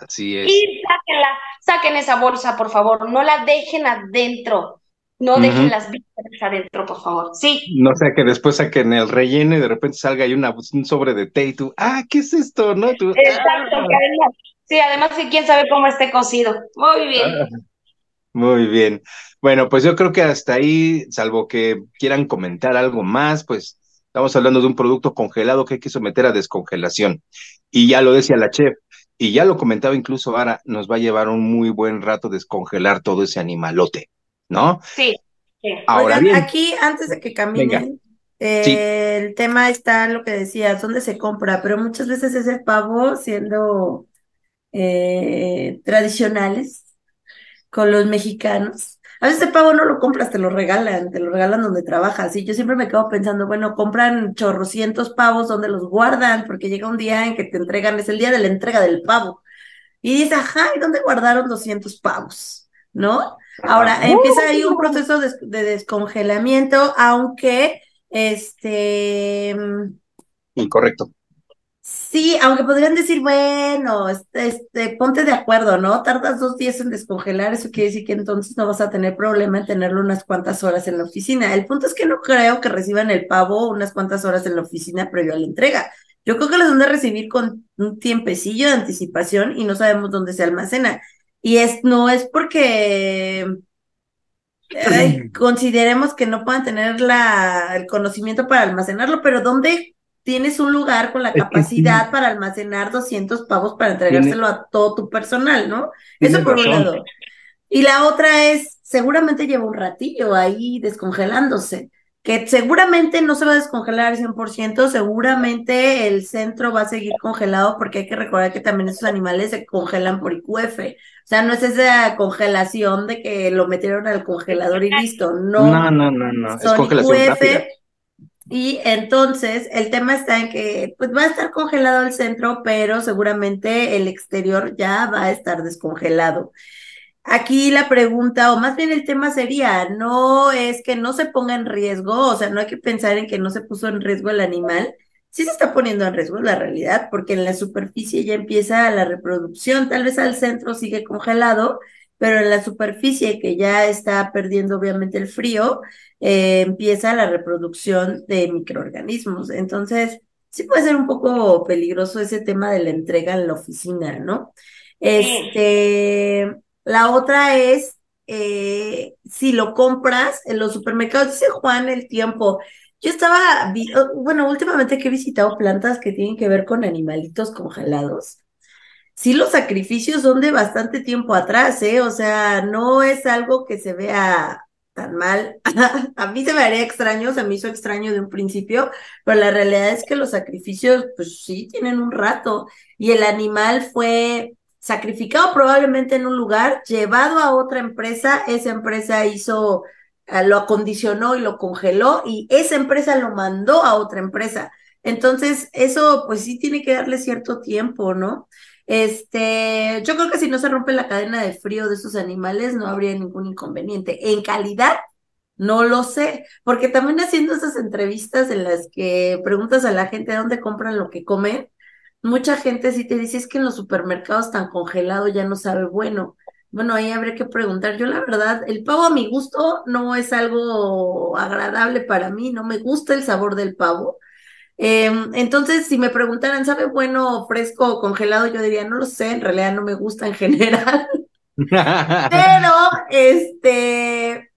Así es. Y sáquenla, saquen esa bolsa, por favor, no la dejen adentro. No dejen las vísceras adentro, por favor. Sí. No sea que después saquen el relleno y de repente salga ahí una, un sobre de té y tú, ah, ¿qué es esto? ¿No? Tú, Exacto, ah". sí, además que quién sabe cómo esté cocido. Muy bien. Ah, muy bien. Bueno, pues yo creo que hasta ahí, salvo que quieran comentar algo más, pues estamos hablando de un producto congelado que hay que someter a descongelación. Y ya lo decía la chef, y ya lo comentaba incluso ahora, nos va a llevar un muy buen rato descongelar todo ese animalote, ¿no? Sí. Ahora bien, aquí, antes de que caminen, el tema está lo que decías, dónde se compra, pero muchas veces ese pavo, siendo eh, tradicionales con los mexicanos, a veces el pavo no lo compras, te lo regalan, te lo regalan donde trabajas. Y yo siempre me quedo pensando, bueno, compran chorrocientos pavos donde los guardan, porque llega un día en que te entregan, es el día de la entrega del pavo. Y dices, ajá, ¿y dónde guardaron 200 pavos? ¿No? Ahora, ah, empieza ahí un proceso de, de descongelamiento, aunque, este... Incorrecto. Sí, aunque podrían decir, bueno, este, este, ponte de acuerdo, ¿no? Tardas dos días en descongelar, eso quiere decir que entonces no vas a tener problema en tenerlo unas cuantas horas en la oficina. El punto es que no creo que reciban el pavo unas cuantas horas en la oficina previo a la entrega. Yo creo que los van a recibir con un tiempecillo de anticipación y no sabemos dónde se almacena. Y es, no es porque consideremos que no puedan tener la, el conocimiento para almacenarlo, pero ¿dónde tienes un lugar con la capacidad para almacenar 200 pavos para entregárselo a todo tu personal, ¿no? Eso por un lado. Y la otra es, seguramente lleva un ratillo ahí descongelándose. que seguramente no se va a descongelar al 100%, seguramente el centro va a seguir congelado porque hay que recordar que también esos animales se congelan por IQF. O sea, no es esa congelación de que lo metieron al congelador y listo, no. No, no, no, no. es congelación IQF, Y entonces el tema está en que pues va a estar congelado el centro, pero seguramente el exterior ya va a estar descongelado. Aquí la pregunta, o más bien el tema sería, no es que no se ponga en riesgo, o sea, no hay que pensar en que no se puso en riesgo el animal, sí se está poniendo en riesgo la realidad, porque en la superficie ya empieza la reproducción, tal vez al centro sigue congelado, pero en la superficie que ya está perdiendo obviamente el frío, eh, empieza la reproducción de microorganismos. Entonces, sí puede ser un poco peligroso ese tema de la entrega en la oficina, ¿no? Este, la otra es eh, si lo compras en los supermercados. Dice Juan el tiempo. Yo estaba, oh, bueno, últimamente que he visitado plantas que tienen que ver con animalitos congelados. Sí, los sacrificios son de bastante tiempo atrás, ¿eh? O sea, no es algo que se vea tan mal. a mí se me haría extraño, se me hizo extraño de un principio, pero la realidad es que los sacrificios, pues sí, tienen un rato. Y el animal fue sacrificado probablemente en un lugar, llevado a otra empresa, esa empresa hizo, eh, lo acondicionó y lo congeló y esa empresa lo mandó a otra empresa. Entonces, eso pues sí tiene que darle cierto tiempo, ¿no? Este, yo creo que si no se rompe la cadena de frío de esos animales, no habría ningún inconveniente. En calidad, no lo sé, porque también haciendo esas entrevistas en las que preguntas a la gente dónde compran lo que comen, mucha gente sí te dice es que en los supermercados tan congelado ya no sabe bueno. Bueno, ahí habría que preguntar. Yo la verdad, el pavo a mi gusto no es algo agradable para mí, no me gusta el sabor del pavo. Em, entonces, si me preguntaran, ¿sabe bueno fresco o congelado? Yo diría, no lo sé, en realidad no me gusta en general. Pero, este,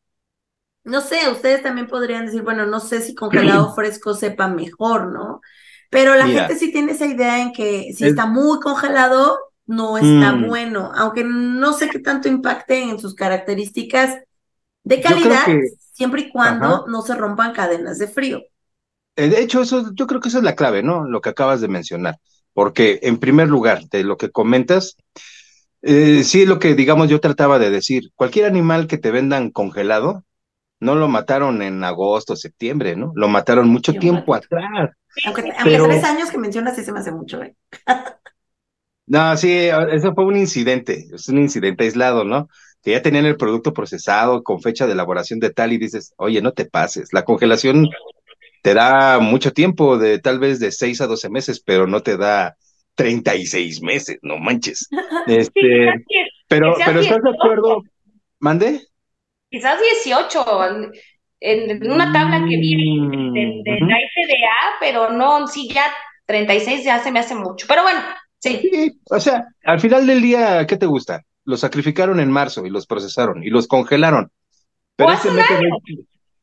no sé, ustedes también podrían decir, bueno, no sé si congelado o fresco sepa mejor, ¿no? Pero la gente sí tiene esa idea en que si está muy congelado, no está mm. bueno, aunque no sé qué tanto impacte en sus características de calidad, siempre y cuando no se rompan cadenas de frío. Eh, de hecho, eso, yo creo que esa es la clave, ¿no? Lo que acabas de mencionar. Porque, en primer lugar, de lo que comentas, eh, sí es lo que, digamos, yo trataba de decir. Cualquier animal que te vendan congelado, no lo mataron en agosto, septiembre, ¿no? Lo mataron mucho tiempo atrás. Aunque, tres años que mencionas sí se me hace mucho, ¿eh? no, sí, eso fue un incidente, es un incidente aislado, ¿no? Que ya tenían el producto procesado con fecha de elaboración de tal y dices, oye, no te pases, la congelación te da mucho tiempo, de tal vez de seis a doce meses, pero no te da treinta y seis meses, no manches. Este, pero, pero ¿estás de acuerdo? ¿Mande? Quizás 18 en una tabla que vi de, la FDA, pero no, sí, ya 36 ya se me hace mucho. Pero bueno, sí. O sea, al final del día, ¿qué te gusta? Los sacrificaron en marzo y los procesaron y los congelaron. Pero ese método,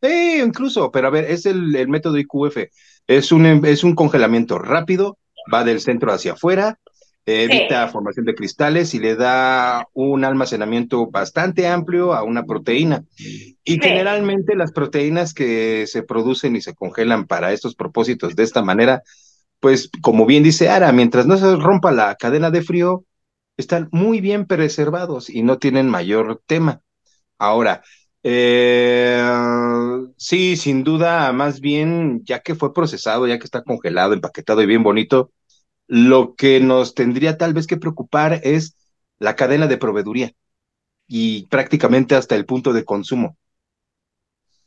sí, incluso, pero a ver, es el, el método IQF. Es un, es un congelamiento rápido, va del centro hacia afuera, evita formación de cristales y le da un almacenamiento bastante amplio a una proteína. Y generalmente las proteínas que se producen y se congelan para estos propósitos de esta manera, pues como bien dice Ara, mientras no se rompa la cadena de frío, están muy bien preservados y no tienen mayor tema. Ahora, eh, sí, sin duda, más bien, ya que fue procesado, ya que está congelado, empaquetado y bien bonito, lo que nos tendría tal vez que preocupar es la cadena de proveeduría y prácticamente hasta el punto de consumo.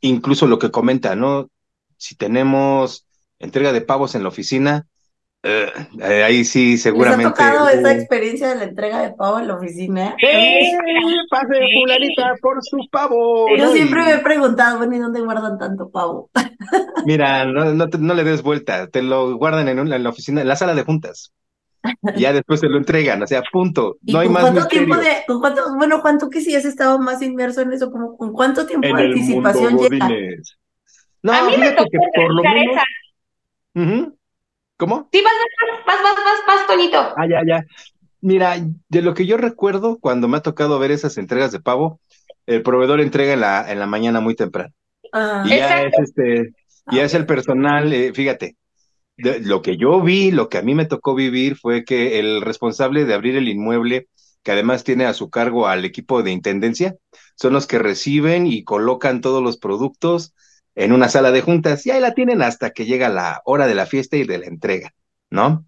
Incluso lo que comenta, ¿no? Si tenemos entrega de pavos en la oficina, eh, eh, ahí sí, seguramente. ¿Les ha tocado esa experiencia de la entrega de pavo en la oficina? ¡Eh! Pase fulanita por su pavo. Yo siempre me he preguntado, bueno, ¿y dónde guardan tanto pavo? Mira, no, no, le des vuelta, te lo guardan en, en, la oficina, en la sala de juntas. Y ya después te lo entregan, o sea, punto. No hay más cuánto tiempo de, con cuánto, bueno, cuánto que si has estado más inmerso en eso, como con cuánto tiempo de anticipación llega. No, a mí me tocó que por lo menos. ¿Cómo? Sí, vas, vas, vas, vas, vas, Toñito. Ah, ya, ya. Mira, de lo que yo recuerdo cuando me ha tocado ver esas entregas de pavo, el proveedor entrega en la, en la mañana muy temprano. Y ya es este, ya es el personal, eh, fíjate, lo que yo vi, lo que a mí me tocó vivir fue que el responsable de abrir el inmueble, que además tiene a su cargo al equipo de intendencia, son los que reciben y colocan todos los productos en una sala de juntas y ahí la tienen hasta que llega la hora de la fiesta y de la entrega, ¿no?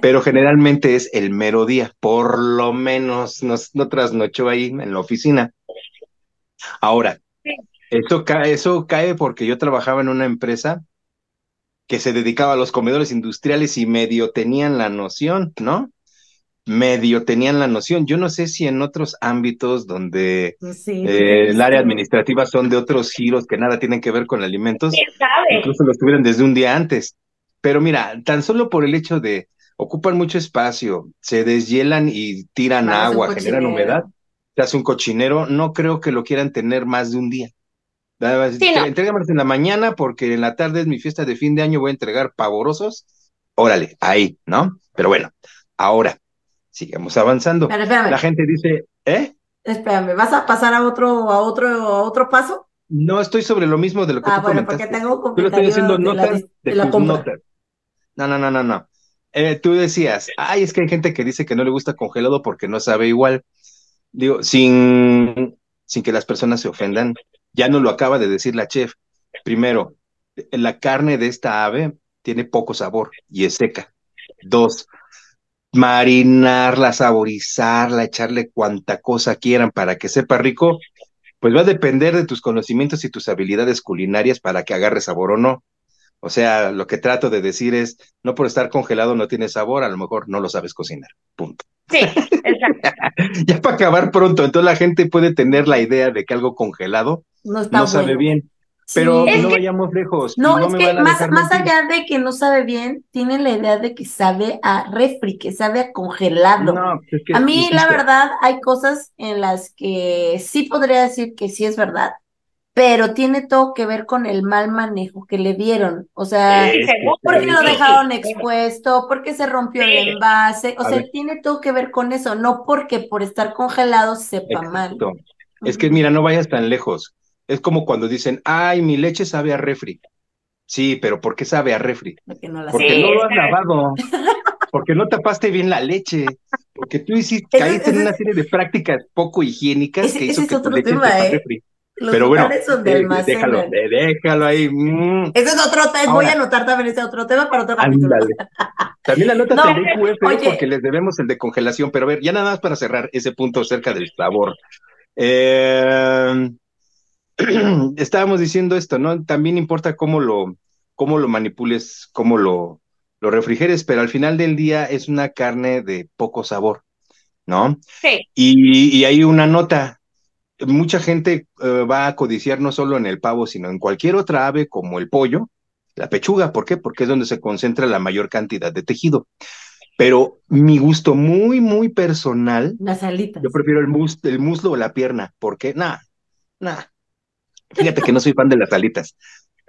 Pero generalmente es el mero día, por lo menos nos, no trasnochó ahí en la oficina. Ahora, eso, cae, eso cae porque yo trabajaba en una empresa que se dedicaba a los comedores industriales y medio tenían la noción, ¿no? Medio tenían la noción. Yo no sé si en otros ámbitos donde pues eh, el área administrativa son de otros giros que nada tienen que ver con alimentos, incluso lo estuvieran desde un día antes. Pero mira, tan solo por el hecho de ocupan mucho espacio, se deshielan y tiran agua, generan humedad, se hace un cochinero, no creo que lo quieran tener más de un día. Sí, en la mañana porque en la tarde es mi fiesta de fin de año, voy a entregar pavorosos. Órale, ahí, ¿no? Pero bueno, ahora, sigamos avanzando. la gente dice, ¿eh? Espérame, ¿vas a pasar a otro, a otro, a otro paso? No, estoy sobre lo mismo de lo que ah, tú bueno, porque tengo Yo estoy haciendo notas de, la, notas. No, no, no, no, no. Eh, tú decías, ay, es que hay gente que dice que no le gusta congelado porque no sabe igual. Digo, sin, sin que las personas se ofendan, ya no lo acaba de decir la chef. Primero, la carne de esta ave tiene poco sabor y es seca. Dos, marinarla, saborizarla, echarle cuanta cosa quieran para que sepa rico, pues va a depender de tus conocimientos y tus habilidades culinarias para que agarre sabor o no. O sea, lo que trato de decir es, no por estar congelado no tiene sabor, a lo mejor no lo sabes cocinar. Punto. Sí, exacto. ya para acabar pronto, entonces la gente puede tener la idea de que algo congelado no, sabe bien. Pero no vayamos lejos. No, es que más, más allá de que no sabe bien, tiene la idea de que sabe a refri, que sabe a congelado. a mí, la verdad, hay cosas en las que sí podría decir que sí es verdad, pero tiene todo que ver con el mal manejo que le dieron. O sea, porque lo dejaron expuesto, porque se rompió el envase, o sea, tiene todo que ver con eso, no porque por estar congelado sepa mal. Es que mira, no vayas tan lejos. Es como cuando dicen, ay, mi leche sabe a refri. Sí, pero ¿por qué sabe a refri? Porque no, la porque no lo has lavado. Porque no tapaste bien la leche. Porque tú hiciste, caíste en una serie de prácticas poco higiénicas que hizo que tu leche tema, ¿eh? refri. Pero bueno, eh, déjalo, déjalo ahí. Mm. Ese es otro tema. Voy a anotar también ese otro tema para otro capítulo. También la nota no, QF porque les debemos el de congelación. Pero a ver, ya nada más para cerrar ese punto acerca del sabor. Eh, estábamos diciendo esto, ¿no? También importa cómo lo, cómo lo manipules, cómo lo, lo refrigeres, pero al final del día es una carne de poco sabor, ¿no? Sí. Y, hay una nota, mucha gente eh, va a codiciar no solo en el pavo, sino en cualquier otra ave como el pollo, la pechuga, ¿por qué? Porque es donde se concentra la mayor cantidad de tejido. Pero mi gusto muy, muy personal. Las alitas. Yo prefiero el, mus el muslo o la pierna. ¿Por qué? Nada, nada. Fíjate que no soy fan de las alitas.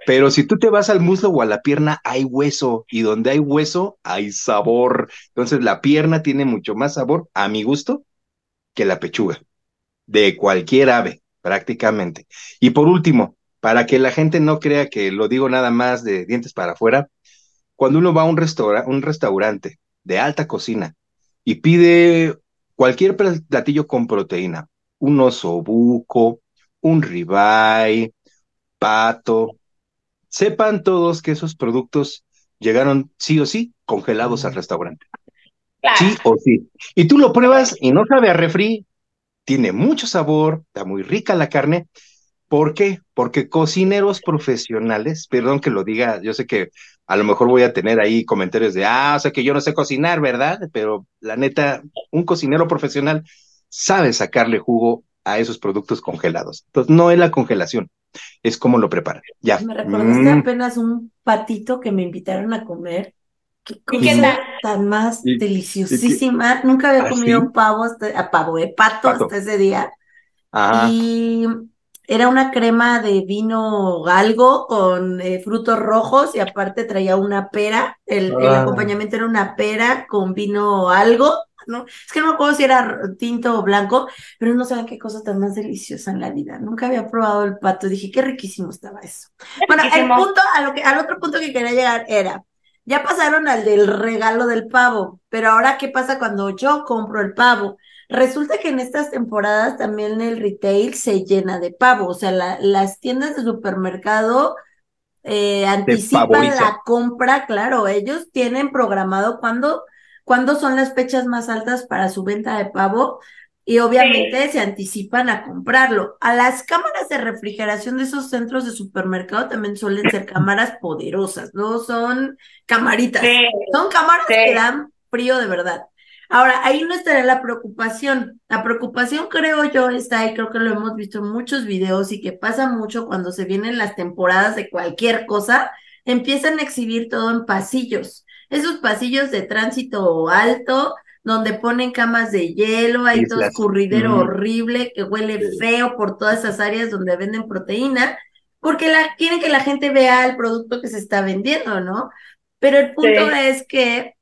Pero si tú te vas al muslo o a la pierna, hay hueso. Y donde hay hueso, hay sabor. Entonces la pierna tiene mucho más sabor, a mi gusto, que la pechuga. De cualquier ave, prácticamente. Y por último, para que la gente no crea que lo digo nada más de dientes para afuera, cuando uno va a un, un restaurante de alta cocina y pide cualquier platillo con proteína, un osobuco, un ribeye, pato. Sepan todos que esos productos llegaron sí o sí congelados al restaurante. Sí o sí. Y tú lo pruebas y no sabe a refri, tiene mucho sabor, está muy rica la carne. ¿Por qué? Porque cocineros profesionales, perdón que lo diga, yo sé que a lo mejor voy a tener ahí comentarios de, ah, o sea que yo no sé cocinar, ¿verdad? Pero la neta, un cocinero profesional sabe sacarle jugo a esos productos congelados. Entonces, no es la congelación, es cómo lo preparan. Ya. Me recordaste mm. apenas un patito que me invitaron a comer. Qué cosa tan más deliciosísima. Nunca había ¿Ah, comido pavo, hasta, a pavo, de pato, hasta ese día. Y era una crema de vino galgo con eh, frutos rojos y aparte traía una pera. El, el Ah. acompañamiento era una pera con vino algo. ¿No? Es que no me acuerdo si era tinto o blanco, pero no saben qué cosa tan más deliciosa en la vida. Nunca había probado el pato. Dije, qué riquísimo estaba eso. Bueno, el punto, a lo que, al otro punto que quería llegar era, ya pasaron al del regalo del pavo, pero ahora, ¿qué pasa cuando yo compro el pavo? Resulta que en estas temporadas también el retail se llena de pavo, o sea, la- las tiendas de supermercado eh, anticipan la compra, claro, ellos tienen programado cuándo, cuándo son las fechas más altas para su venta de pavo y obviamente se anticipan a comprarlo. A las cámaras de refrigeración de esos centros de supermercado también suelen ser cámaras poderosas, no son camaritas, Sí. son cámaras Sí. que dan frío de verdad. Ahora, ahí no estaría la preocupación. La preocupación, creo yo, está, y creo que lo hemos visto en muchos videos y que pasa mucho cuando se vienen las temporadas de cualquier cosa, empiezan a exhibir todo en pasillos. Esos pasillos de tránsito alto, donde ponen camas de hielo, hay todo escurridero Ujú. horrible que huele Sí. feo por todas esas áreas donde venden proteína, porque la, quieren que la gente vea el producto que se está vendiendo, ¿no? Pero el punto Sí. es que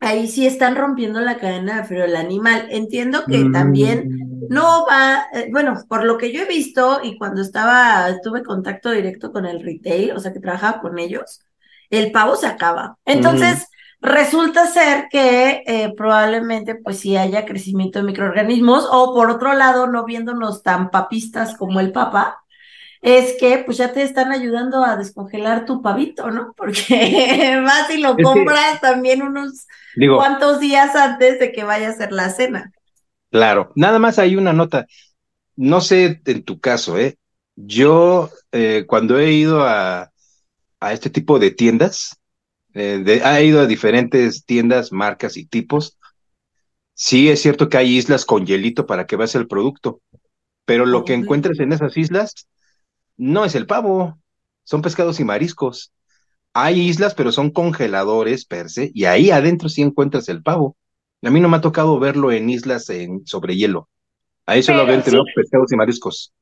ahí sí están rompiendo la cadena de frío del animal. Entiendo Mm. que también no va, eh, bueno, por lo que yo he visto y cuando estaba, tuve contacto directo con el retail, o sea que trabajaba con ellos, el pavo se acaba. Entonces, resulta ser que eh, probablemente pues sí haya crecimiento de microorganismos o por otro lado, no viéndonos tan papistas como el papa, es que pues ya te están ayudando a descongelar tu pavito, ¿no? Porque vas y lo compras también unos Digo, cuantos días antes de que vaya a ser la cena. Claro, nada más hay una nota. No sé en tu caso, ¿eh? Yo eh, cuando he ido a, a este tipo de tiendas, eh, de- he ido a diferentes tiendas, marcas y tipos. Sí, es cierto que hay islas con hielito para que veas el producto, pero lo que encuentres en esas islas no es el pavo, son pescados y mariscos. Hay islas, pero son congeladores per se, y ahí adentro sí encuentras el pavo. A mí no me ha tocado verlo en islas en, sobre hielo. Ahí solo Pero veo pescados y mariscos.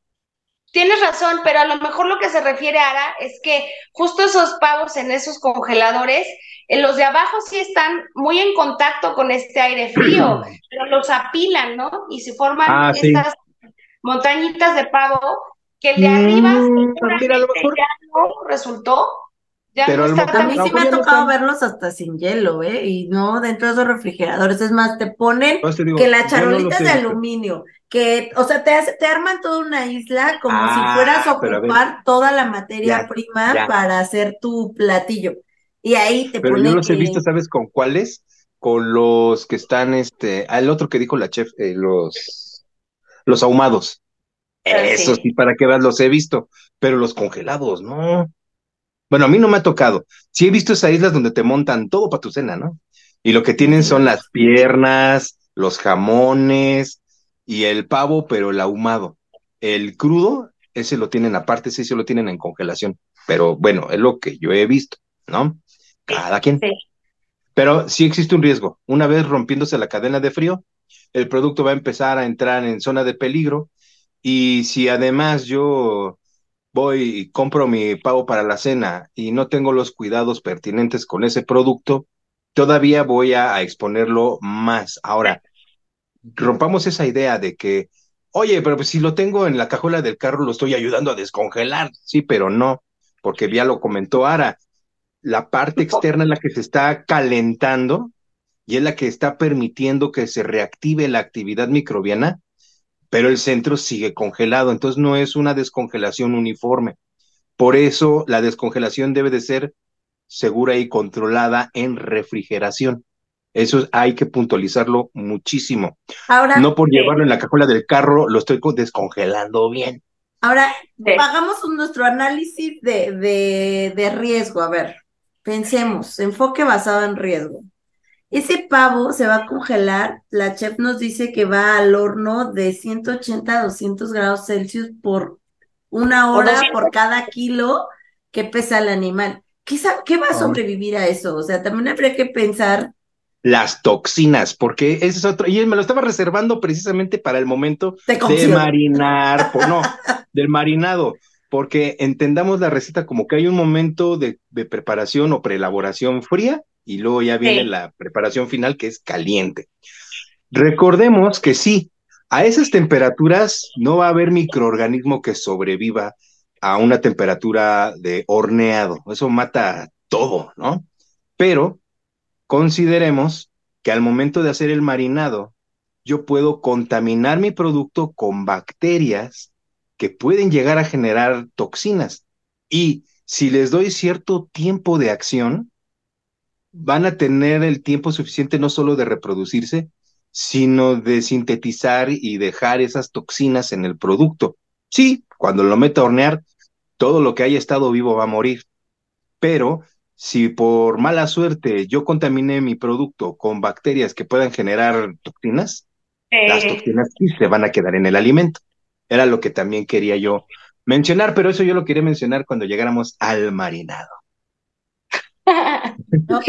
Tienes razón, pero a lo mejor lo que se refiere Ara es que justo esos pavos en esos congeladores, en los de abajo sí están muy en contacto con este aire frío, pero los apilan, ¿no? Y se forman Ah, sí. estas montañitas de pavo que el de arriba Mm, mira, a lo seguramente mejor- ya no resultó, ya Pero no está A tan mí sí pues me ha no tocado están. verlos hasta sin hielo, ¿eh? Y no dentro de esos refrigeradores. Es más, te ponen digo, que las no charolitas de aluminio, que, o sea, te, hace- te arman toda una isla como si Ah, fueras a ocupar toda la materia ya, prima ya. para hacer tu platillo. Y ahí te Pero yo ponen los he visto, ¿sabes con cuáles? Con los que están, este, al otro que dijo la chef, eh, los, los ahumados. Ah, Eso sí. para que veas, los he visto, pero los congelados, no. Bueno, a mí no me ha tocado. Sí he visto esas islas donde te montan todo para tu cena, ¿no? Y lo que tienen son las piernas, los jamones y el pavo, pero el ahumado. El crudo, ese lo tienen aparte, ese sí lo tienen en congelación. Pero bueno, es lo que yo he visto, ¿no? Cada quien. Sí. Pero sí existe un riesgo. Una vez rompiéndose la cadena de frío, el producto va a empezar a entrar en zona de peligro. Y si además yo voy y compro mi pavo para la cena y no tengo los cuidados pertinentes con ese producto, todavía voy a, a exponerlo más. Ahora, rompamos esa idea de que, oye, pero pues si lo tengo en la cajuela del carro, lo estoy ayudando a descongelar. Sí, pero no, porque ya lo comentó Ara, la parte externa es la que se está calentando y es la que está permitiendo que se reactive la actividad microbiana, pero el centro sigue congelado, entonces no es una descongelación uniforme. Por eso la descongelación debe de ser segura y controlada en refrigeración. Eso hay que puntualizarlo muchísimo. Ahora, No por Sí. llevarlo en la cajuela del carro lo estoy co- descongelando bien. ahora Sí. hagamos un- nuestro análisis de, de, de riesgo. A ver, pensemos, enfoque basado en riesgo. Ese pavo se va a congelar, la chef nos dice que va al horno de 180 a 200 grados Celsius por una hora 200. por cada kilo que pesa el animal. ¿Qué, va a sobrevivir a eso? O sea, también habría que pensar las toxinas, porque ese es otro, y me lo estaba reservando precisamente para el momento de, marinar, no, del marinado, porque entendamos la receta como que hay un momento de, preparación o preelaboración fría y luego ya viene la preparación final que es caliente. Recordemos que sí, a esas temperaturas no va a haber microorganismo que sobreviva a una temperatura de horneado, eso mata todo, ¿no? Pero Consideremos que al momento de hacer el marinado, yo puedo contaminar mi producto con bacterias que pueden llegar a generar toxinas. Y si les doy cierto tiempo de acción, van a tener el tiempo suficiente no solo de reproducirse, sino de sintetizar y dejar esas toxinas en el producto. Sí, cuando lo meto a hornear, todo lo que haya estado vivo va a morir, pero si por mala suerte yo contaminé mi producto con bacterias que puedan generar toxinas, las toxinas sí se van a quedar en el alimento. Era lo que también quería yo mencionar, pero eso yo lo quería mencionar cuando llegáramos al marinado. ok,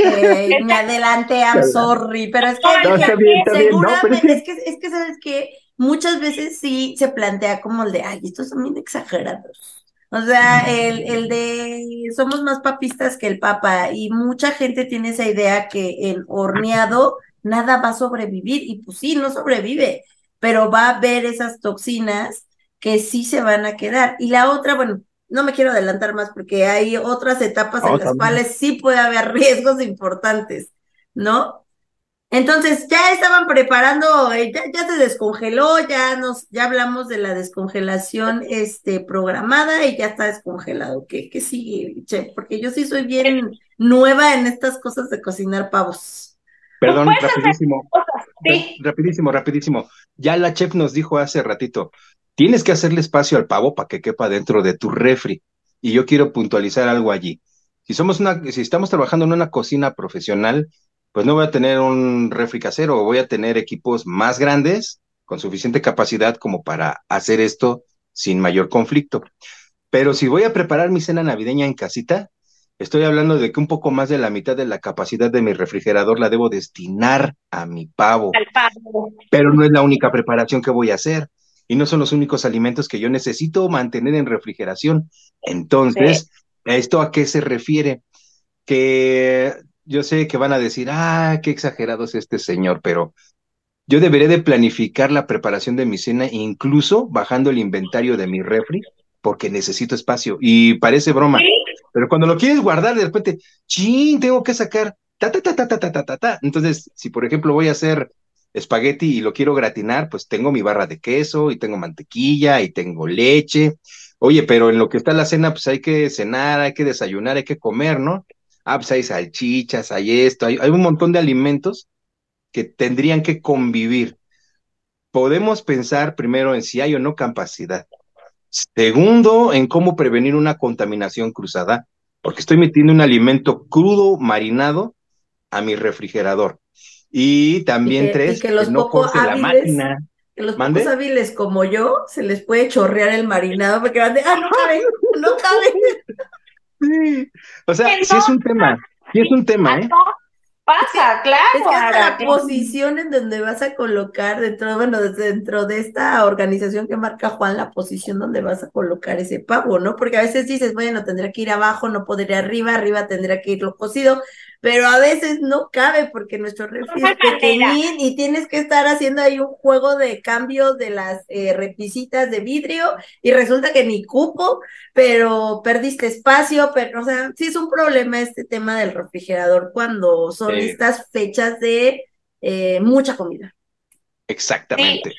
me adelanté, I'm sorry, pero es que, seguramente, es que, es que sabes que muchas veces sí se plantea como el de, ay, estos son bien exagerados. O sea, el, el de somos más papistas que el papa y mucha gente tiene esa idea que el horneado nada va a sobrevivir y pues sí, no sobrevive, pero va a haber esas toxinas que sí se van a quedar. Y la otra, bueno, no me quiero adelantar más porque hay otras etapas en las cuales sí puede haber riesgos importantes, ¿no? Entonces ya estaban preparando, eh, ya, se descongeló, ya nos, ya hablamos de la descongelación este, programada y ya está descongelado. ¿Qué, qué sigue, chef? Porque yo sí soy bien nueva en estas cosas de cocinar pavos. Perdón, rapidísimo. Rapidísimo, rapidísimo. Ya la chef nos dijo hace ratito, tienes que hacerle espacio al pavo para que quepa dentro de tu refri. Y yo quiero puntualizar algo allí. Si somos una, si estamos trabajando en una cocina profesional, pues no voy a tener un refri casero, voy a tener equipos más grandes con suficiente capacidad como para hacer esto sin mayor conflicto. Pero si voy a preparar mi cena navideña en casita, estoy hablando de que un poco más de la mitad de la capacidad de mi refrigerador la debo destinar a mi pavo. Al pavo. Pero no es la única preparación que voy a hacer y no son los únicos alimentos que yo necesito mantener en refrigeración. Entonces, ¿esto a qué se refiere? Que yo sé que van a decir, ah, qué exagerado es este señor, pero yo deberé de planificar la preparación de mi cena, incluso bajando el inventario de mi refri, porque necesito espacio. Y parece broma, pero cuando lo quieres guardar, de repente, chin, tengo que sacar, ta, ta, ta, ta, ta, ta, ta, ta. Entonces, si por ejemplo voy a hacer espagueti y lo quiero gratinar, pues tengo mi barra de queso y tengo mantequilla y tengo leche. Oye, pero en lo que está la cena, pues hay que cenar, hay que desayunar, hay que comer, ¿no? Ah, pues hay salchichas, hay esto, hay, un montón de alimentos que tendrían que convivir. Podemos pensar primero en si hay o no capacidad. Segundo, en cómo prevenir una contaminación cruzada, porque estoy metiendo un alimento crudo, marinado, a mi refrigerador. Y también tres, que, los no corte la máquina. Que los pocos hábiles como yo se les puede chorrear el marinado porque van de, ah, no cabe, no cabe. O sea, sí es un tema, sí es un tema, ¿eh? Pasa, claro. Es que la posición en donde vas a colocar dentro, bueno, dentro de esta organización que marca Juan, la posición donde vas a colocar ese pavo, ¿no? Porque a veces dices, bueno, tendrá que ir abajo, no podría arriba, arriba tendrá que ir lo cocido, pero a veces no cabe porque nuestro refri es pequeñín y tienes que estar haciendo ahí un juego de cambio de las eh, repisitas de vidrio y resulta que ni cupo, pero perdiste espacio, pero, o sea, sí es un problema este tema del refrigerador cuando son estas fechas de eh, mucha comida. Exactamente.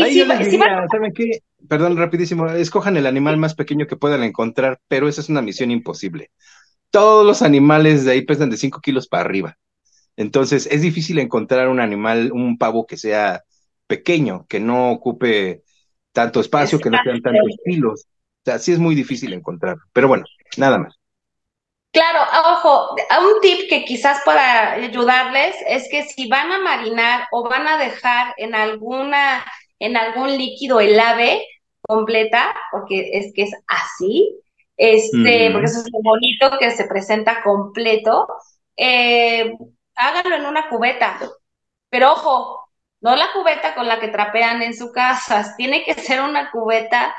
Ahí yo les diría, ¿saben qué? Perdón, rapidísimo, escojan el animal más pequeño que puedan encontrar, pero esa es una misión imposible todos los animales de ahí pesan de 5 kilos para arriba. Entonces es difícil encontrar un animal, un pavo que sea pequeño, que no ocupe tanto espacio, que no sean tantos kilos. O sea, sí es muy difícil encontrar. Pero bueno, nada más. Claro, ojo, un tip que quizás para ayudarles es que si van a marinar o van a dejar en alguna, en algún líquido el ave completa, porque es que es así, este, porque eso es lo bonito que se presenta completo. Eh, hágalo en una cubeta. Pero ojo, no la cubeta con la que trapean en su casa, tiene que ser una cubeta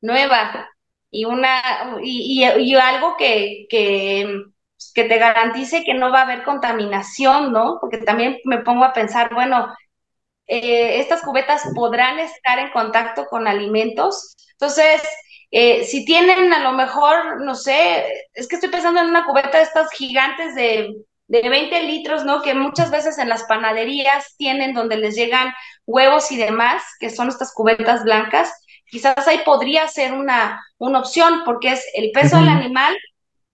nueva y una y, y, algo que, que, que te garantice que no va a haber contaminación, ¿no? Porque también me pongo a pensar, bueno, eh, estas cubetas podrán estar en contacto con alimentos. Entonces, eh, si tienen a lo mejor, no sé, es que estoy pensando en una cubeta de estas gigantes de, de 20 litros, ¿no? Que muchas veces en las panaderías tienen donde les llegan huevos y demás, que son estas cubetas blancas. Quizás ahí podría ser una, una opción porque es el peso del animal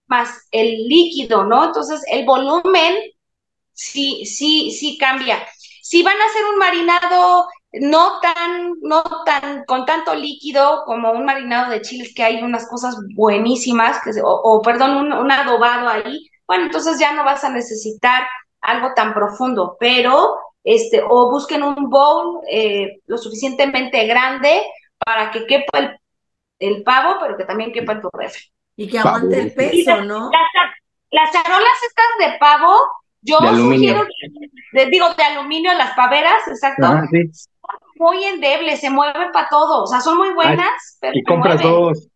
más el líquido, ¿no? Entonces, el volumen sí, sí, sí cambia. Si van a hacer un marinado no tan, no tan, con tanto líquido como un marinado de chiles, que hay unas cosas buenísimas, que, o, perdón, un, adobado ahí, bueno, entonces ya no vas a necesitar algo tan profundo, pero, este, o busquen un bowl eh, lo suficientemente grande para que quepa el, el, pavo, pero que también quepa tu refri. Y que aguante el peso, ¿no? Las, las charolas estas de pavo, yo sugiero, digo, de aluminio, las paveras, exacto. Ah, muy endebles, se mueven para todo, o sea, son muy buenas. pero y compras dos,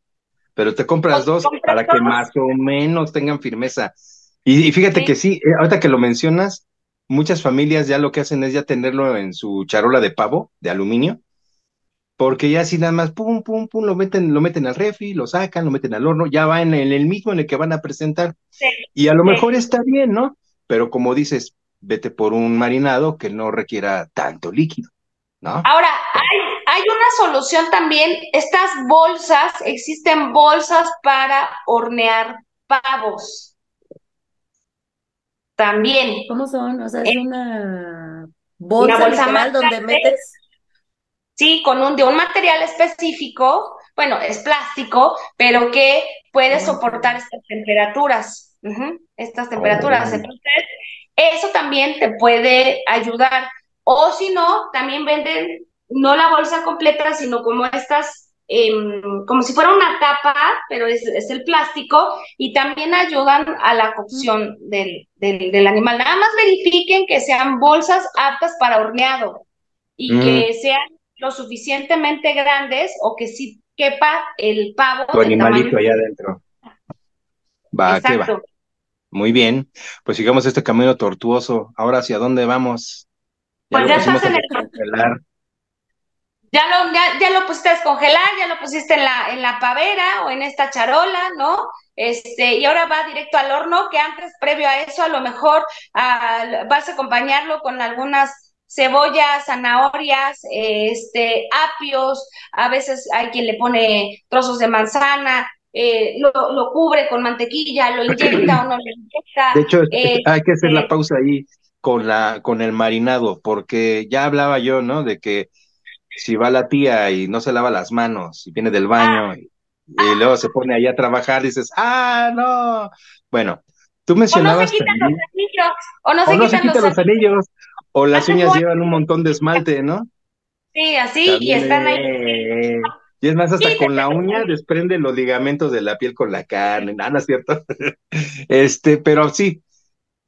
pero te compras dos para que más o menos tengan firmeza. Y, fíjate que sí, eh, ahorita que lo mencionas, muchas familias ya lo que hacen es ya tenerlo en su charola de pavo, de aluminio, porque ya así nada más, pum, pum, pum, lo meten, lo meten al refri, lo sacan, lo meten al horno, ya va en el, mismo en el que van a presentar. y a lo mejor está bien, ¿no? Pero como dices, vete por un marinado que no requiera tanto líquido, ¿no? Ahora, hay, hay una solución también, estas bolsas, existen bolsas para hornear pavos. También. ¿Cómo son? O sea, es eh, una bolsa, una bolsa donde metes. Sí, con un, de un material específico, bueno, es plástico, pero que puede soportar estas temperaturas estas temperaturas. Entonces, eso también te puede ayudar. O si no, también venden no la bolsa completa, sino como estas, em, como si fuera una tapa, pero es, el plástico, y también ayudan a la cocción del, del, animal. Nada más verifiquen que sean bolsas aptas para horneado y que sean lo suficientemente grandes o que sí quepa el pavo. Tu animalito allá adentro. Va, Exacto. va. Muy bien, pues sigamos este camino tortuoso. Ahora, ¿hacia dónde vamos? Ya pues ya estás en el... Ya lo, ya, lo pusiste a descongelar, ya lo pusiste en la, en la pavera o en esta charola, ¿no? Este, y ahora va directo al horno, que antes, previo a eso, a lo mejor vas a acompañarlo con algunas cebollas, zanahorias, este, apios, a veces hay quien le pone trozos de manzana, eh, lo, lo, cubre con mantequilla, lo inyecta o no lo inyecta. De hecho, eh, hay que hacer la eh, pausa ahí con, la, con el marinado, porque ya hablaba yo, ¿no? De que si va la tía y no se lava las manos y viene del baño ah. y, luego se pone ahí a trabajar, dices, ah, no. Bueno, tú mencionabas. O no se quitan los anillos. O no se, quitan, los, anillos. O las uñas llevan un montón de esmalte, ¿no? Sí, así, y están ahí. Y es más, hasta con la uña desprende los ligamentos de la piel con la carne, nada, ¿cierto? este, pero sí,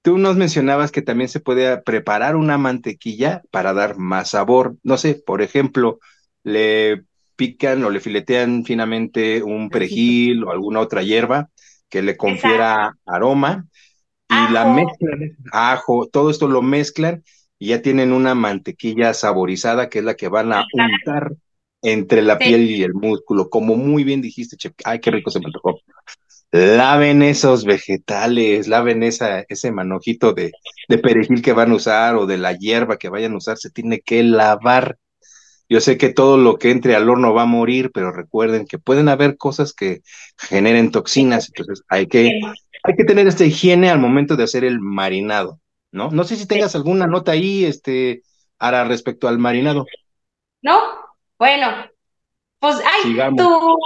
tú nos mencionabas que también se puede preparar una mantequilla para dar más sabor. No sé, por ejemplo, le pican o le filetean finamente un perejil o alguna otra hierba que le confiera aroma y la mezclan, ajo, todo esto lo mezclan y ya tienen una mantequilla saborizada que es la que van a untar entre la piel y el músculo, como muy bien dijiste, Che. Ay, qué rico se me tocó. Laven esos vegetales, laven esa, ese manojito de, de perejil que van a usar o de la hierba que vayan a usar, se tiene que lavar. Yo sé que todo lo que entre al horno va a morir, pero recuerden que pueden haber cosas que generen toxinas, entonces hay que, hay que tener esta higiene al momento de hacer el marinado, ¿no? No sé si tengas alguna nota ahí, este, Ara, respecto al marinado. No, bueno, pues, ay, tú,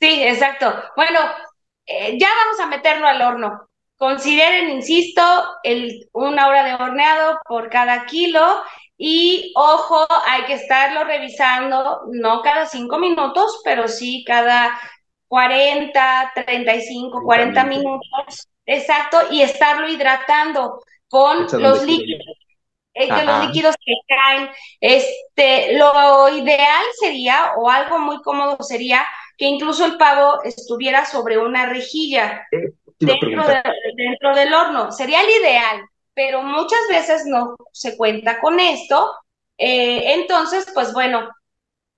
sí, exacto. Bueno, eh, ya vamos a meterlo al horno. Consideren, insisto, el, una hora de horneado por cada kilo y ojo, hay que estarlo revisando, no cada cinco minutos, pero sí cada 40, 35, 40 minutos. Exacto, y estarlo hidratando. con los líquidos, eh, los líquidos que caen. Este, lo ideal sería, o algo muy cómodo sería, que incluso el pavo estuviera sobre una rejilla eh, dentro, dentro del horno. Sería el ideal, pero muchas veces no se cuenta con esto. Eh, entonces, pues bueno,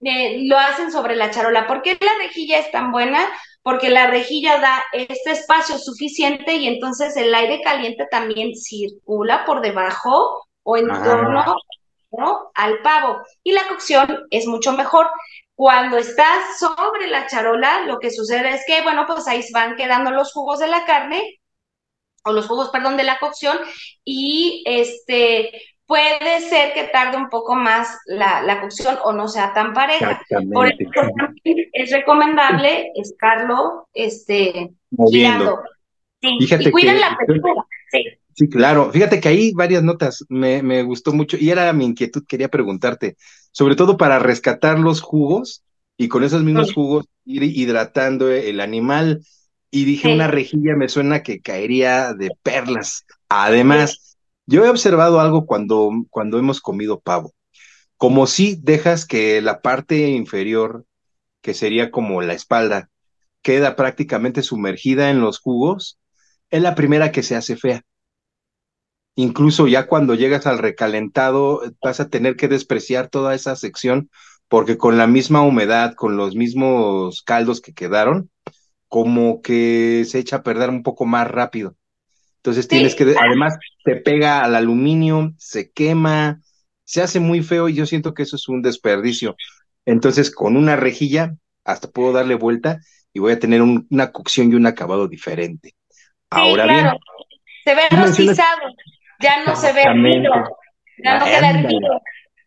eh, lo hacen sobre la charola. ¿Por qué la rejilla es tan buena? Porque la rejilla da este espacio suficiente y entonces el aire caliente también circula por debajo o en ah. torno al pavo. Y la cocción es mucho mejor. Cuando estás sobre la charola, lo que sucede es que, bueno, pues ahí van quedando los jugos de la carne, o los jugos, perdón, de la cocción, y este puede ser que tarde un poco más la, cocción o no sea tan pareja. Por eso es recomendable estarlo este, moviendo. Sí, y cuiden la textura. Sí. Sí, claro. Fíjate que hay varias notas, me, me, gustó mucho y era mi inquietud, quería preguntarte, sobre todo para rescatar los jugos y con esos mismos jugos ir hidratando el animal. Y dije, una rejilla me suena que caería de perlas. Además, yo he observado algo cuando, cuando hemos comido pavo, como si dejas que la parte inferior, que sería como la espalda, queda prácticamente sumergida en los jugos, es la primera que se hace fea incluso ya cuando llegas al recalentado vas a tener que despreciar toda esa sección porque con la misma humedad, con los mismos caldos que quedaron, como que se echa a perder un poco más rápido. Entonces tienes que, además te pega al aluminio, se quema, se hace muy feo y yo siento que eso es un desperdicio. Entonces con una rejilla hasta puedo darle vuelta y voy a tener una cocción y un acabado diferente. Ahora bien. Se ve rostizado ya no se ve hervido, ya no queda hervido,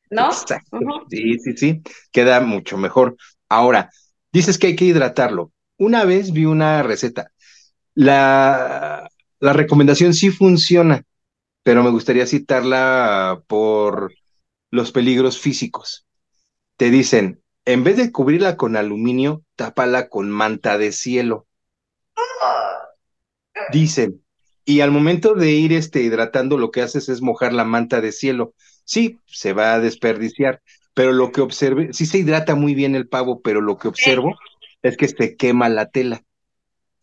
¿no? Exacto. Sí, sí, sí, queda mucho mejor. Ahora, dices que hay que hidratarlo. Una vez vi una receta. La, la recomendación sí funciona, pero me gustaría citarla por los peligros físicos. Te dicen, en vez de cubrirla con aluminio, tápala con manta de cielo. Dicen, y al momento de ir este, hidratando, lo que haces es mojar la manta de cielo. Sí, se va a desperdiciar, pero lo que observe, sí se hidrata muy bien el pavo, pero lo que observo es que se quema la tela.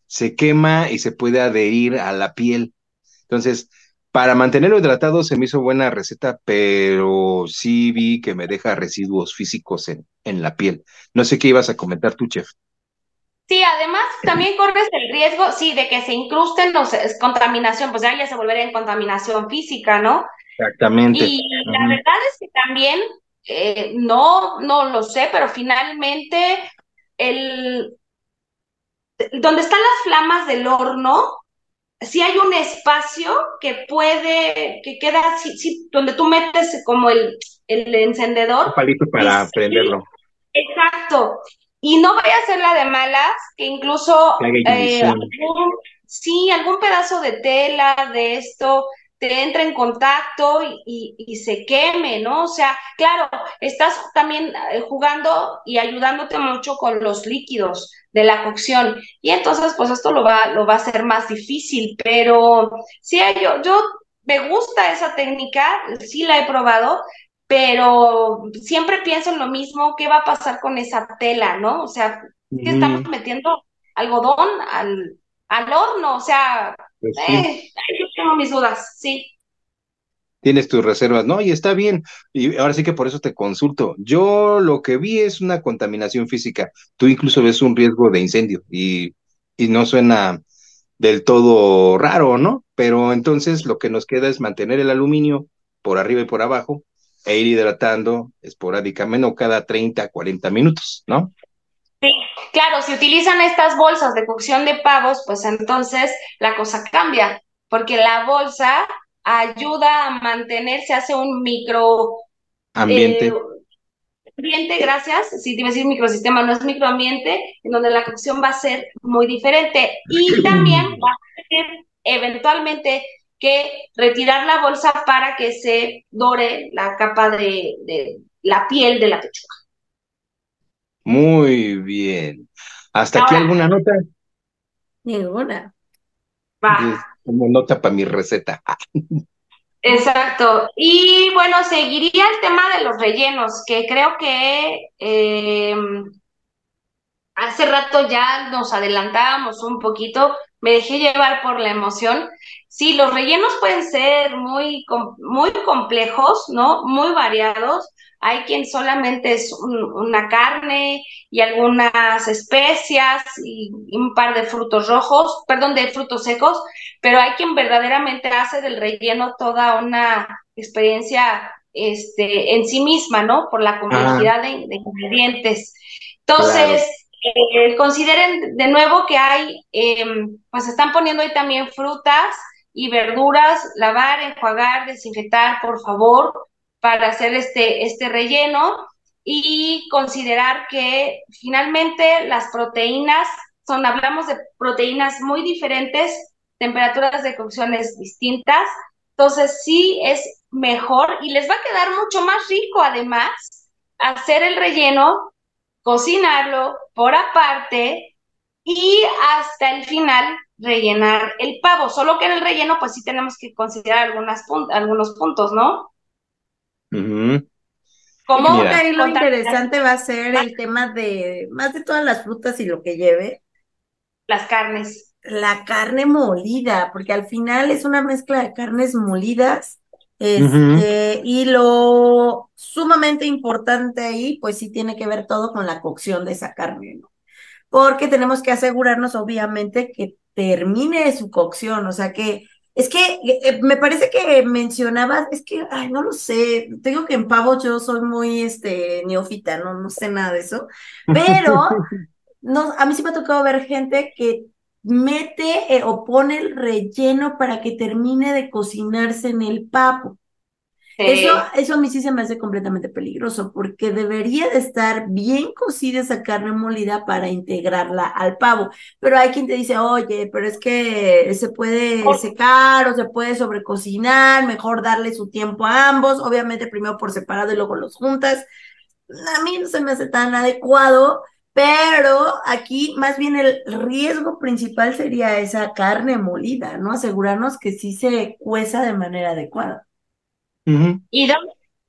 Se quema y se puede adherir a la piel. Entonces, para mantenerlo hidratado se me hizo buena receta, pero sí vi que me deja residuos físicos en, en la piel. No sé qué ibas a comentar tú, chef. Sí, además también corres el riesgo, sí, de que se incrusten los es contaminación, pues ya, se volvería en contaminación física, ¿no? Exactamente. Y la verdad es que también, eh, no, no lo sé, pero finalmente el donde están las flamas del horno, sí hay un espacio que puede, que queda, sí, donde tú metes como el, el encendedor. Un palito para prenderlo. Exacto. Y no vaya a ser la de malas, que incluso eh, algún, sí, algún pedazo de tela de esto te entre en contacto y, y, se queme, ¿no? O sea, claro, estás también eh, jugando y ayudándote mucho con los líquidos de la cocción. Y entonces, pues esto lo va, lo va a hacer más difícil, pero sí, yo, yo me gusta esa técnica, sí la he probado, pero siempre pienso en lo mismo, ¿qué va a pasar con esa tela, no? O sea, que estamos metiendo algodón al, al horno, o sea, pues eh, yo tengo mis dudas, sí. Tienes tus reservas, ¿no? Y está bien. Y ahora sí que por eso te consulto. Yo lo que vi es una contaminación física. Tú incluso ves un riesgo de incendio y, y no suena del todo raro, ¿no? Pero entonces lo que nos queda es mantener el aluminio por arriba y por abajo e ir hidratando esporádicamente o cada 30, 40 minutos, ¿no? Sí, claro, si utilizan estas bolsas de cocción de pavos, pues entonces la cosa cambia, porque la bolsa ayuda a mantenerse, hace un micro ambiente. Eh, ambiente, gracias. Si te iba a decir microsistema, no es microambiente, en donde la cocción va a ser muy diferente. Y también va a tener eventualmente que retirar la bolsa para que se dore la capa de, la piel de la pechuga. Muy bien. ¿Hasta aquí alguna nota? Ninguna. Va. Como nota para mi receta. Exacto. Y bueno, seguiría el tema de los rellenos, que creo que eh, hace rato ya nos adelantábamos un poquito, me dejé llevar por la emoción. Sí, los rellenos pueden ser muy, muy complejos, ¿no? Muy variados. Hay quien solamente es una carne y algunas especias y un par de frutos rojos, perdón, de frutos secos, pero hay quien verdaderamente hace del relleno toda una experiencia este, en sí misma, ¿no? Por la complejidad de, ingredientes. Entonces, eh, consideren de nuevo que hay, em, pues están poniendo ahí también frutas y verduras, lavar, enjuagar, desinfectar, por favor, para hacer este, este relleno y considerar que finalmente las proteínas son, hablamos de proteínas muy diferentes, temperaturas de cocciones distintas, entonces sí es mejor y les va a quedar mucho más rico además hacer el relleno, cocinarlo por aparte y hasta el final rellenar el pavo, solo que en el relleno pues sí tenemos que considerar algunas algunos puntos, ¿no? Como ahí lo interesante va a ser el tema de más de todas las frutas y lo que lleve. Las carnes. La carne molida, porque al final es una mezcla de carnes molidas. Este, y lo sumamente importante ahí, pues sí tiene que ver todo con la cocción de esa carne, ¿no? Porque tenemos que asegurarnos, obviamente, que termine su cocción, o sea que es que eh, eh, me parece que mencionabas, es que, ay, no lo sé, tengo que en pavo yo soy muy este, neófita, no, no sé nada de eso, pero no, a mí sí me ha tocado ver gente que mete eh, o pone el relleno para que termine de cocinarse en el pavo. Eso, eso a mí sí se me hace completamente peligroso, porque debería de estar bien cocida esa carne molida para integrarla al pavo. Pero hay quien te dice, oye, pero es que se puede secar o se puede sobrecocinar, mejor darle su tiempo a ambos, obviamente primero por separado y luego los juntas. A mí no se me hace tan adecuado, pero aquí más bien el riesgo principal sería esa carne molida, ¿no? Asegurarnos que sí se cueza de manera adecuada. ¿Y,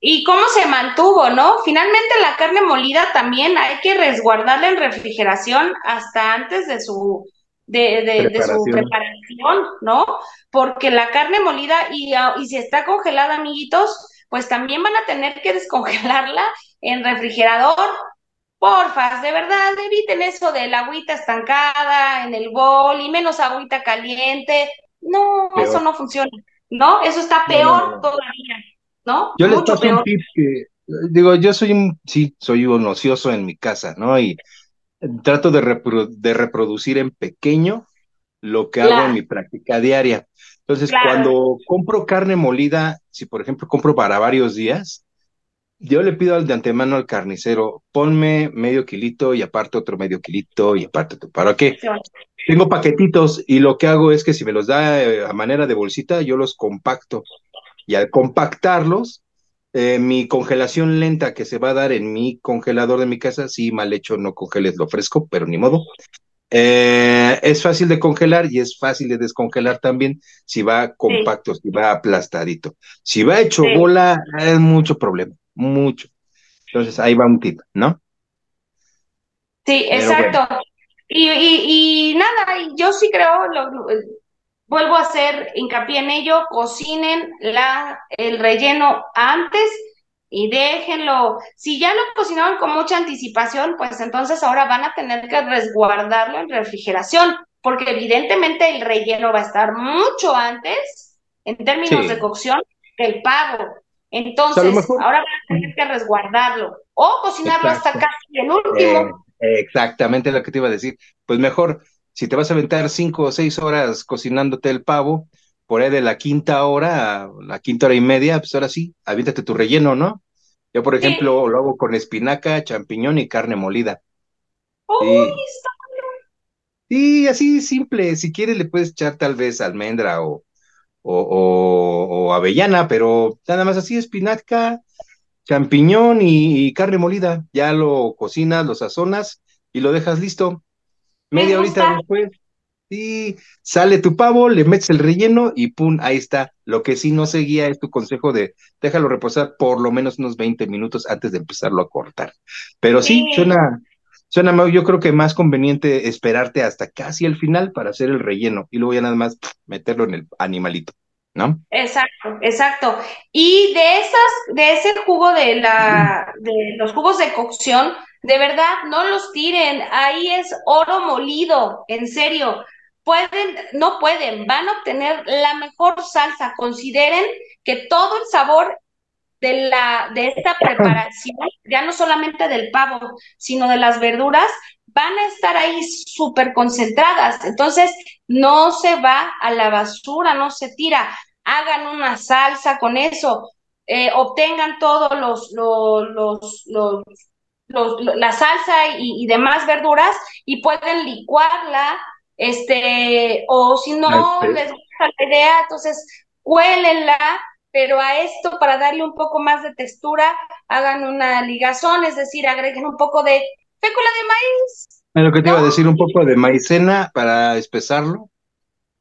¿Y cómo se mantuvo, no? Finalmente la carne molida también hay que resguardarla en refrigeración hasta antes de su, de, de, su preparación, ¿no? Porque la carne molida y, ah, y si está congelada, amiguitos, pues también van a tener que descongelarla en refrigerador. Porfa, de verdad, eviten eso de la agüita estancada en el bol y menos agüita caliente. No, eso no funciona. ¿no? Eso está peor todavía, ¿no? Yo les paso un tip que, digo, yo soy un, sí, soy un ocioso en mi casa, ¿no? Y trato de, de reproducir en pequeño lo que hago en mi práctica diaria. Entonces, cuando compro carne molida, si por ejemplo compro para varios días, yo le pido al de antemano al carnicero, ponme medio kilito y aparte otro medio kilito y aparte otro. ¿Para qué? Tengo paquetitos y lo que hago es que si me los da eh, a manera de bolsita, yo los compacto. Y al compactarlos, eh, mi congelación lenta que se va a dar en mi congelador de mi casa, sí, mal hecho, no congeles lo fresco, pero ni modo. Eh, es fácil de congelar y es fácil de descongelar también si va compacto, si va aplastadito. Si va hecho bola, es mucho problema mucho. Entonces ahí va un tip, ¿no? Sí, exacto. Y, y, nada, yo sí creo, lo, vuelvo a hacer hincapié en ello, cocinen la, el relleno antes y déjenlo. Si ya lo cocinaron con mucha anticipación, pues entonces ahora van a tener que resguardarlo en refrigeración, porque evidentemente el relleno va a estar mucho antes en términos de cocción que el pavo. Entonces, ahora van a tener que resguardarlo o cocinarlo hasta casi el último. Eh, exactamente lo que te iba a decir. Pues mejor, si te vas a aventar cinco o seis horas cocinándote el pavo, por ahí de la quinta hora, la quinta hora y media, pues ahora sí, aviéntate tu relleno, ¿no? Yo, por ejemplo, lo hago con espinaca, champiñón y carne molida. ¡Uy, sí. así simple. Si quieres, le puedes echar tal vez almendra o, o, avellana, pero nada más así, espinaca, champiñón y, carne molida. Ya lo cocinas, lo sazonas y lo dejas listo. Media horita después. Sí, sale tu pavo, le metes el relleno y pum, ahí está. Lo que sí no seguía es tu consejo de déjalo reposar por lo menos unos 20 minutos antes de empezarlo a cortar. Pero sí, suena, suena, yo creo que más conveniente esperarte hasta casi el final para hacer el relleno y luego ya nada más meterlo en el animalito. ¿No? Exacto, exacto. Y de esas, de ese jugo de la, de los jugos de cocción, de verdad, no los tiren. Ahí es oro molido, en serio pueden, no pueden, van a obtener la mejor salsa. Consideren que todo el sabor de la de esta preparación, ya no solamente del pavo, sino de las verduras, van a estar ahí súper concentradas. Entonces, no se va a la basura, no se tira. Hagan una salsa con eso. Eh, obtengan todos los, los, los, los, la salsa y, y demás verduras y pueden licuarla este, o si no les gusta la idea, entonces cuélenla, pero a esto para darle un poco más de textura, hagan una ligazón, es decir, agreguen un poco de fécula de maíz. Es lo que te iba a decir, un poco de maicena para espesarlo.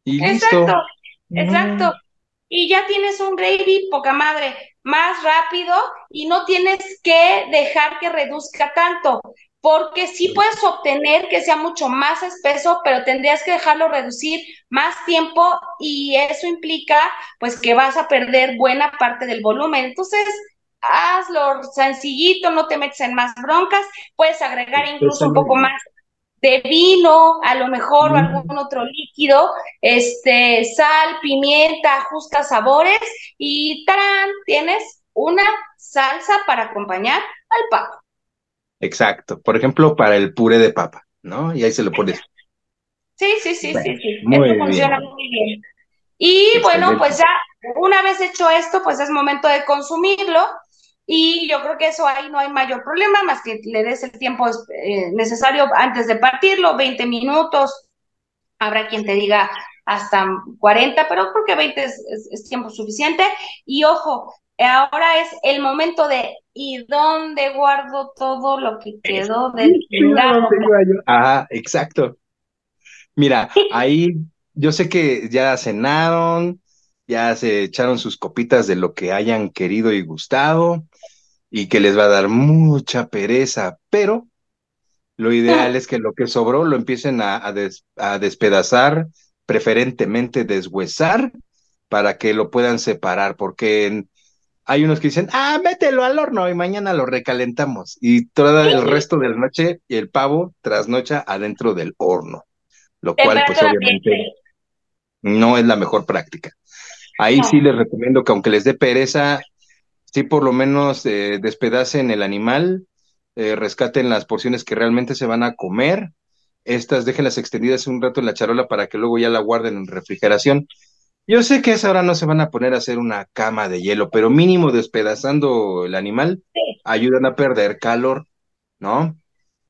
Y exacto, listo. Exacto. Y ya tienes un gravy poca madre, más rápido y no tienes que dejar que reduzca tanto porque sí puedes obtener que sea mucho más espeso, pero tendrías que dejarlo reducir más tiempo y eso implica pues que vas a perder buena parte del volumen. Entonces, hazlo sencillito, no te metes en más broncas, puedes agregar incluso un poco más de vino, a lo mejor o algún otro líquido, este, sal, pimienta, ajusta sabores y ¡tarán! tienes una salsa para acompañar al pavo. Exacto. Por ejemplo, para el puré de papa, ¿no? Y ahí se lo pones. Sí, sí, sí, sí, sí. Muy funciona muy bien. Y bueno, pues ya una vez hecho esto, pues es momento de consumirlo. Y yo creo que eso ahí no hay mayor problema, más que le des el tiempo eh, necesario antes de partirlo, 20 minutos. Habrá quien te diga hasta 40, pero creo que 20 es tiempo suficiente. Y ojo, ahora es el momento de ¿y dónde guardo todo lo que quedó del chingado? Ajá, exacto. Mira, ahí yo sé que ya cenaron, ya se echaron sus copitas de lo que hayan querido y gustado, y que les va a dar mucha pereza, pero lo ideal es que lo que sobró lo empiecen a, a despedazar, preferentemente deshuesar, para que lo puedan separar, porque en, hay unos que dicen, ah, mételo al horno y mañana lo recalentamos. Y todo el resto de la noche el pavo trasnocha adentro del horno, lo cual pues obviamente no es la mejor práctica. Ahí sí les recomiendo que aunque les dé pereza, sí por lo menos eh, despedacen el animal, eh, rescaten las porciones que realmente se van a comer, estas déjenlas extendidas un rato en la charola para que luego ya la guarden en refrigeración yo sé que a esa hora no se van a poner a hacer una cama de hielo, pero mínimo despedazando el animal ayudan a perder calor, ¿no?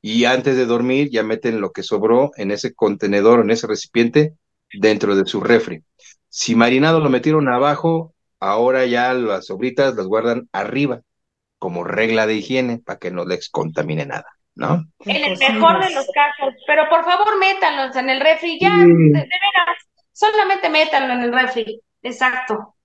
Y antes de dormir ya meten lo que sobró en ese contenedor, en ese recipiente, dentro de su refri. Si marinado lo metieron abajo, ahora ya las sobritas las guardan arriba, como regla de higiene, para que no les contamine nada, ¿no? En el mejor de los casos, pero por favor métanlos en el refri ya, de veras solamente métanlo en el refri, exacto.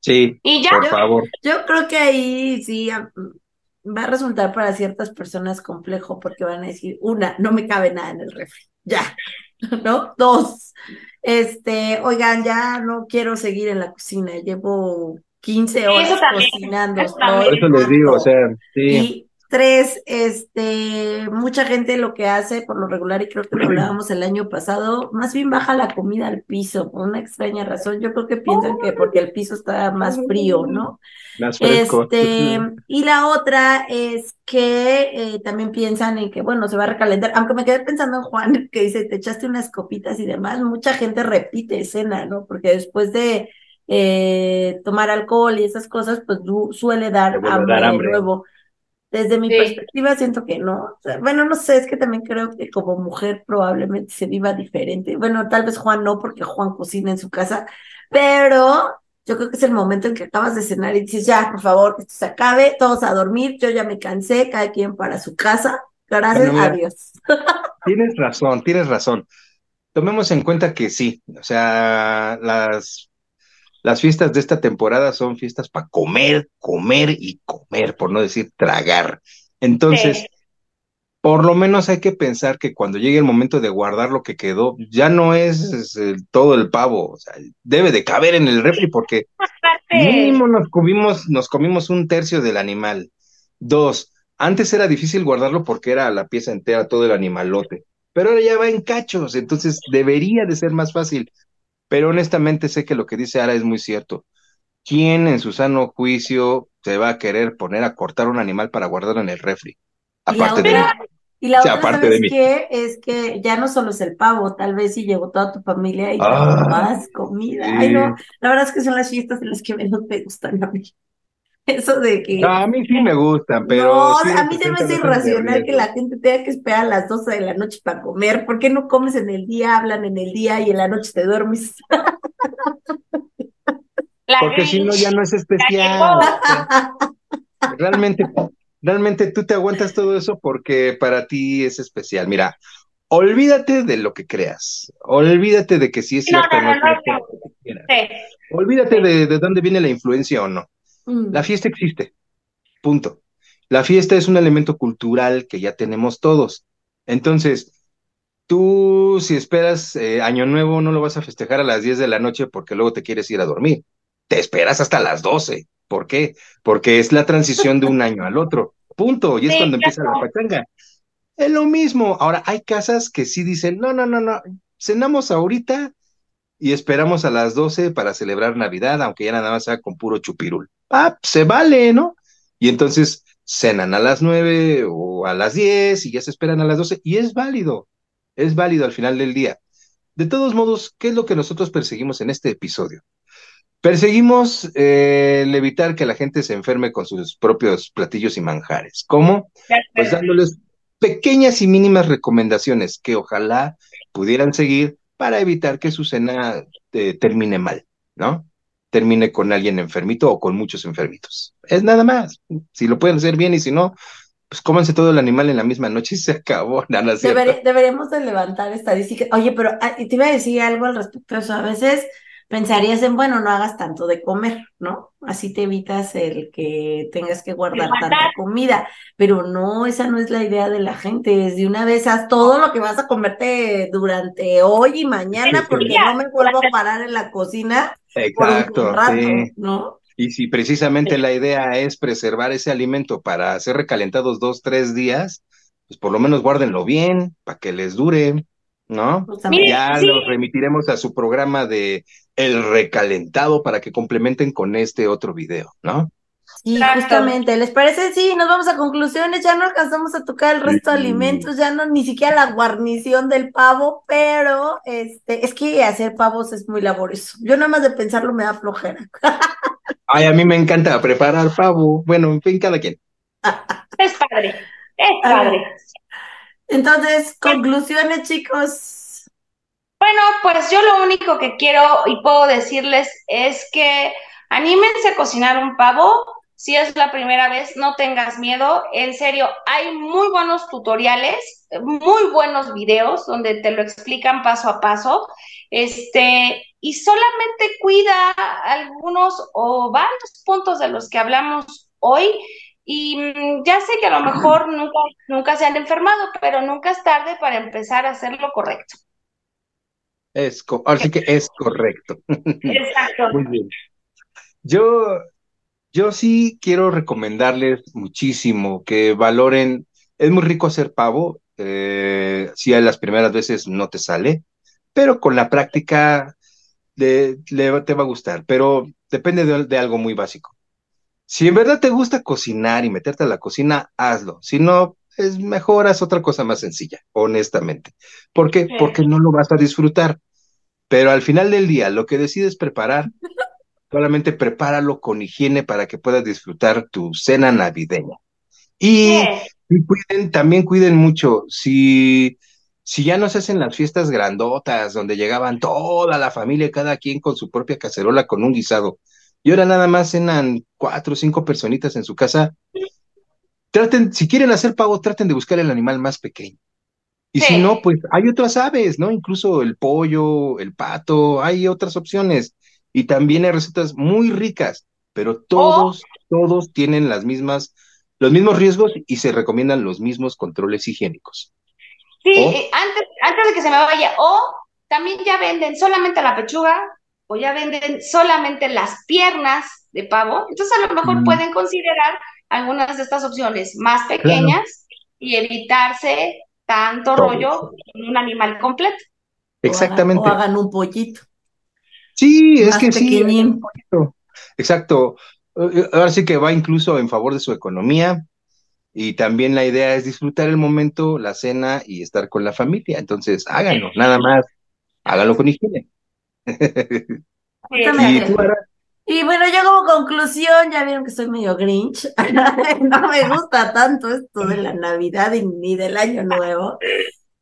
Sí, y ya, por favor. Yo creo que ahí sí va a resultar para ciertas personas complejo porque van a decir, una, no me cabe nada en el refri, ya, ¿no? Dos, este, oigan, ya no quiero seguir en la cocina, llevo 15 horas cocinando. Eso les digo, o sea, sí. Tres, este, mucha gente lo que hace por lo regular, y creo que lo hablábamos el año pasado, más bien baja la comida al piso, por una extraña razón. Yo creo que piensan que porque el piso está más frío, ¿no? Más fresco. Este, y la otra es que eh, también piensan en que, bueno, se va a recalentar. Aunque me quedé pensando en Juan, que dice, te echaste unas copitas y demás, mucha gente repite escena, ¿no? Porque después de eh, tomar alcohol y esas cosas, pues suele dar hambre, dar hambre. nuevo. Desde mi perspectiva siento que no. bueno, no sé, es que también creo que como mujer probablemente se viva diferente. Bueno, tal vez Juan no, porque Juan cocina en su casa, pero yo creo que es el momento en que acabas de cenar y dices, ya, por favor, que esto se acabe, todos a dormir, yo ya me cansé, cada quien para su casa. Gracias, adiós. Tienes razón, tienes razón. tomemos en cuenta que sí, o sea, las, las fiestas de esta temporada son fiestas para comer, comer y comer, por no decir tragar. Entonces, por lo menos hay que pensar que cuando llegue el momento de guardar lo que quedó, ya no es, todo el pavo, o sea, debe de caber en el refri porque mínimo nos comimos, nos comimos un tercio del animal. Dos, antes era difícil guardarlo porque era la pieza entera, todo el animalote, pero ahora ya va en cachos, entonces debería de ser más fácil. Pero honestamente sé que lo que dice Ara es muy cierto. ¿Quién en su sano juicio se va a querer poner a cortar un animal para guardarlo en el refri? Aparte de y la otra, ¿sabes qué? Es que ya no solo es el pavo, tal vez si llegó toda tu familia y ah, más comida. Ay, no, la verdad es que son las fiestas en las que menos me gustan a mí. Eso de que... a mí sí me gustan, pero... No, a mí se me hace irracional que la gente tenga que esperar a las 12 de la noche para comer. ¿Por qué no comes en el día, hablan en el día y en la noche te duermes? Porque si no, ya no es especial. Realmente realmente tú te aguantas todo eso porque para ti es especial. Mira, olvídate de lo que creas, olvídate de que si es cierto o no, Olvídate de, de, dónde viene la influencia o no. Mm. La fiesta existe, punto. La fiesta es un elemento cultural que ya tenemos todos. Entonces, tú si esperas eh, Año Nuevo no lo vas a festejar a las 10 de la noche porque luego te quieres ir a dormir. Te esperas hasta las 12. ¿Por qué? Porque es la transición de un año al otro. Punto. Y es cuando empieza la pachanga. Es lo mismo. Ahora, hay casas que sí dicen, no, no, no, no, cenamos ahorita y esperamos a las 12 para celebrar Navidad, aunque ya nada más sea con puro chupirul. Ah, se vale, ¿no? Y entonces cenan a las 9 o a las 10 y ya se esperan a las 12 y es válido. Es válido al final del día. De todos modos, ¿qué es lo que nosotros perseguimos en este episodio? Perseguimos eh, el evitar que la gente se enferme con sus propios platillos y manjares. ¿Cómo? Pues dándoles pequeñas y mínimas recomendaciones que ojalá pudieran seguir para evitar que su cena eh, termine mal, ¿no? Termine con alguien enfermito o con muchos enfermitos. Es nada más. Si lo pueden hacer bien y si no, pues cómanse todo el animal en la misma noche y se acabó. Deberíamos de levantar estadísticas. Oye, pero ah, te iba a decir algo al respecto. A veces pensarías en, bueno, no hagas tanto de comer, ¿no? Así te evitas el que tengas que guardar tanta comida, pero no, esa no es la idea de la gente, es de una vez haz todo lo que vas a comerte durante hoy y mañana, porque no me vuelvo a parar en la cocina Exacto, por un ¿no? Y si precisamente la idea es preservar ese alimento para ser recalentados dos, tres días, pues por lo menos guárdenlo bien, para que les dure. ¿No? Pues ya los remitiremos a su programa de El Recalentado para que complementen con este otro video, ¿no? Sí, justamente, ¿les parece? Sí, nos vamos a conclusiones, ya no alcanzamos a tocar el resto de alimentos, ya no, ni siquiera la guarnición del pavo, pero este, es que hacer pavos es muy laborioso. Yo nada más de pensarlo me da flojera. Ay, a mí me encanta preparar pavo. Bueno, en fin, cada quien. Es padre, es padre. Entonces, conclusiones, chicos. Bueno, pues yo lo único que quiero y puedo decirles es que anímense a cocinar un pavo. Si es la primera vez, no tengas miedo. En serio, hay muy buenos tutoriales, muy buenos videos donde te lo explican paso a paso. Este, y solamente cuida algunos o varios puntos de los que hablamos hoy y mm, ya sé que a lo mejor nunca, nunca se han enfermado, pero nunca es tarde para empezar a hacer lo correcto. Es, ahora sí que es correcto. Exacto. Muy bien. Yo, yo sí quiero recomendarles muchísimo que valoren, es muy rico hacer pavo, eh, si a las primeras veces no te sale, pero con la práctica te va a gustar, pero depende de algo muy básico. Si en verdad te gusta cocinar y meterte a la cocina, hazlo. Si no, es mejor haz otra cosa más sencilla, honestamente. ¿Por qué? Porque no lo vas a disfrutar. Pero al final del día, lo que decides preparar, solamente prepáralo con higiene para que puedas disfrutar tu cena navideña. Y, cuiden, también cuiden mucho, si, si ya no se hacen las fiestas grandotas, donde llegaban toda la familia, cada quien con su propia cacerola con un guisado, y ahora nada más cenan cuatro o cinco personitas en su casa. Traten, si quieren hacer pavo, traten de buscar el animal más pequeño. Y si no, pues hay otras aves, ¿no? Incluso el pollo, el pato, hay otras opciones. Y también hay recetas muy ricas, pero todos, todos tienen las mismas, los mismos riesgos y se recomiendan los mismos controles higiénicos. Sí, eh, antes, antes de que se me vaya, o también ya venden solamente la pechuga o ya venden solamente las piernas de pavo, entonces a lo mejor mm. pueden considerar algunas de estas opciones más pequeñas y evitarse tanto rollo en un animal completo. Exactamente. O hagan, un pollito. Sí, es que sí. Exacto. Eh, ahora sí que va incluso en favor de su economía y también la idea es disfrutar el momento, la cena y estar con la familia. Entonces, háganlo, nada más. Háganlo con higiene. Y bueno, yo como conclusión, ya vieron que soy medio grinch. no me gusta tanto esto de la Navidad ni del Año Nuevo.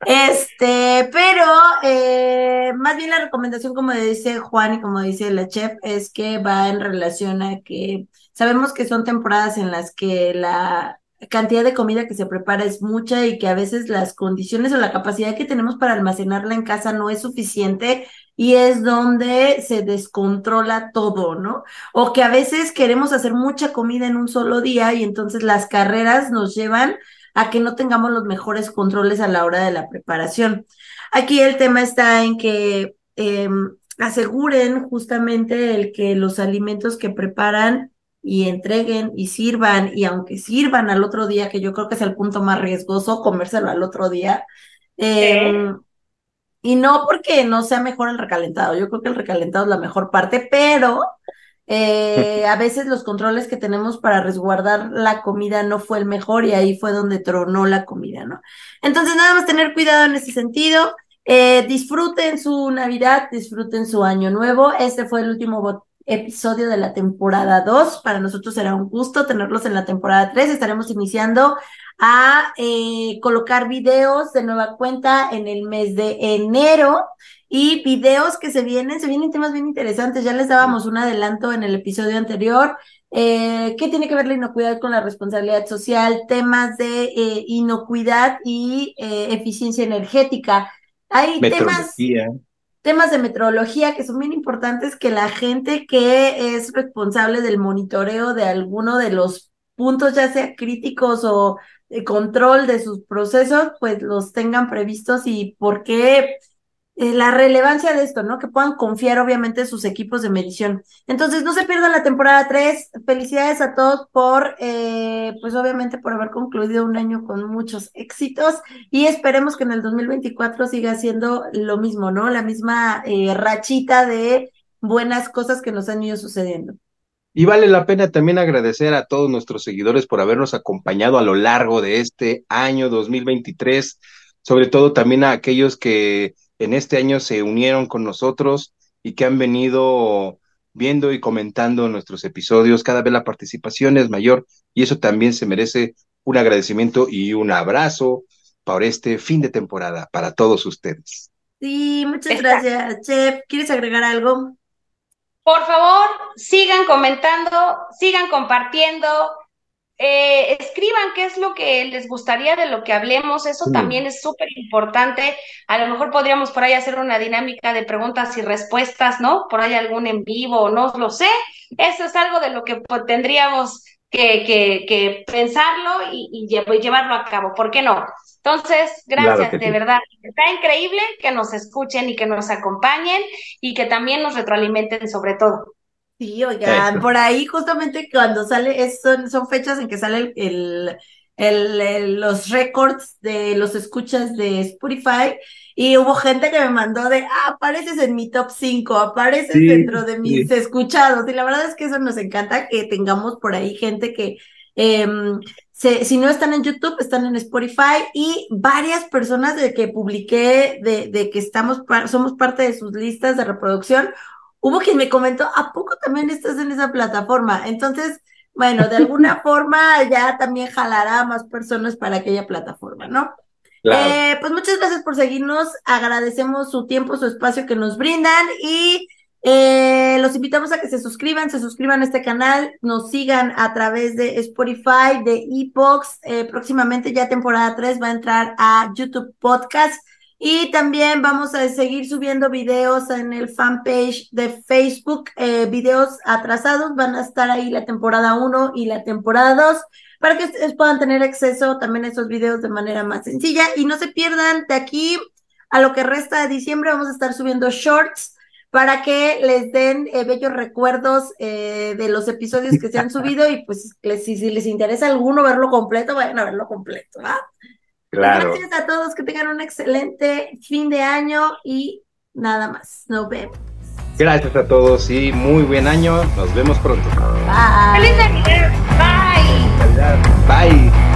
Este, pero eh, más bien la recomendación, como dice Juan y como dice la chef, es que va en relación a que sabemos que son temporadas en las que la cantidad de comida que se prepara es mucha y que a veces las condiciones o la capacidad que tenemos para almacenarla en casa no es suficiente y es donde se descontrola todo, ¿no? O que a veces queremos hacer mucha comida en un solo día y entonces las carreras nos llevan a que no tengamos los mejores controles a la hora de la preparación. Aquí el tema está en que em, aseguren justamente el que los alimentos que preparan y entreguen y sirvan, y aunque sirvan al otro día, que yo creo que es el punto más riesgoso, comérselo al otro día. Em, y no porque no sea mejor el recalentado, yo creo que el recalentado es la mejor parte, pero eh, a veces los controles que tenemos para resguardar la comida no fue el mejor y ahí fue donde tronó la comida, ¿no? Entonces, nada más tener cuidado en ese sentido. Eh, disfruten su Navidad, disfruten su Año Nuevo. Este fue el último episodio de la temporada 2. Para nosotros será un gusto tenerlos en la temporada 3. Estaremos iniciando a eh, colocar videos de nueva cuenta en el mes de enero y videos que se vienen, se vienen temas bien interesantes. Ya les dábamos un adelanto en el episodio anterior. Eh, ¿Qué tiene que ver la inocuidad con la responsabilidad social? Temas de eh, inocuidad y eficiencia energética. Hay temas temas de metrología que son bien importantes que la gente que es responsable del monitoreo de alguno de los puntos, ya sea críticos o control de sus procesos, pues los tengan previstos y por qué eh, la relevancia de esto, ¿no? Que puedan confiar obviamente en sus equipos de medición. Entonces, no se pierdan la temporada 3. Felicidades a todos por, eh, pues obviamente por haber concluido un año con muchos éxitos y esperemos que en el 2024 siga siendo lo mismo, ¿no? La misma eh, rachita de buenas cosas que nos han ido sucediendo. Y vale la pena también agradecer a todos nuestros seguidores por habernos acompañado a lo largo de este año 2023, sobre todo también a aquellos que en este año se unieron con nosotros y que han venido viendo y comentando nuestros episodios. Cada vez la participación es mayor y eso también se merece un agradecimiento y un abrazo por este fin de temporada para todos ustedes. Sí, muchas gracias, Chef. ¿Quieres agregar algo? Por favor, sigan comentando, sigan compartiendo, eh, escriban qué es lo que les gustaría de lo que hablemos, eso también es súper importante. A lo mejor podríamos por ahí hacer una dinámica de preguntas y respuestas, ¿no? Por ahí algún en vivo, no lo sé. Eso es algo de lo que tendríamos que, que, pensarlo y, llevarlo a cabo. ¿Por qué no? Entonces, gracias, de verdad. Está increíble que nos escuchen y que nos acompañen y que también nos retroalimenten sobre todo. Sí, oigan, por ahí justamente cuando sale, son, son fechas en que sale el, el, los récords de los escuchas de Spotify y hubo gente que me mandó de, ah, apareces en mi top 5, apareces dentro de mis escuchados. Y la verdad es que eso nos encanta que tengamos por ahí gente que, em, si no están en YouTube, están en Spotify y varias personas de que publiqué de, de que estamos, somos parte de sus listas de reproducción hubo quien me comentó, ¿a poco también estás en esa plataforma? Entonces, bueno, de alguna forma ya también jalará a más personas para aquella plataforma, ¿no? Eh, pues muchas gracias por seguirnos, agradecemos su tiempo, su espacio que nos brindan y Eh, los invitamos a que se suscriban, se suscriban a este canal, nos sigan a través de Spotify, de Epox. Eh, próximamente ya temporada 3 va a entrar a YouTube Podcast. Y también vamos a seguir subiendo videos en el fanpage de Facebook, eh, videos atrasados, van a estar ahí la temporada 1 y la temporada 2 para que ustedes puedan tener acceso también a esos videos de manera más sencilla y no se pierdan de aquí a lo que resta de diciembre vamos a estar subiendo shorts para que les den eh, bellos recuerdos eh, de los episodios que se han subido y pues si, les interesa alguno verlo completo, vayan a verlo completo. Claro. Gracias a todos, que tengan un excelente fin de año y nada más. Nos vemos. Gracias a todos y muy buen año. Nos vemos pronto. Bye. ¡Feliz Navidad! Bye. Bye.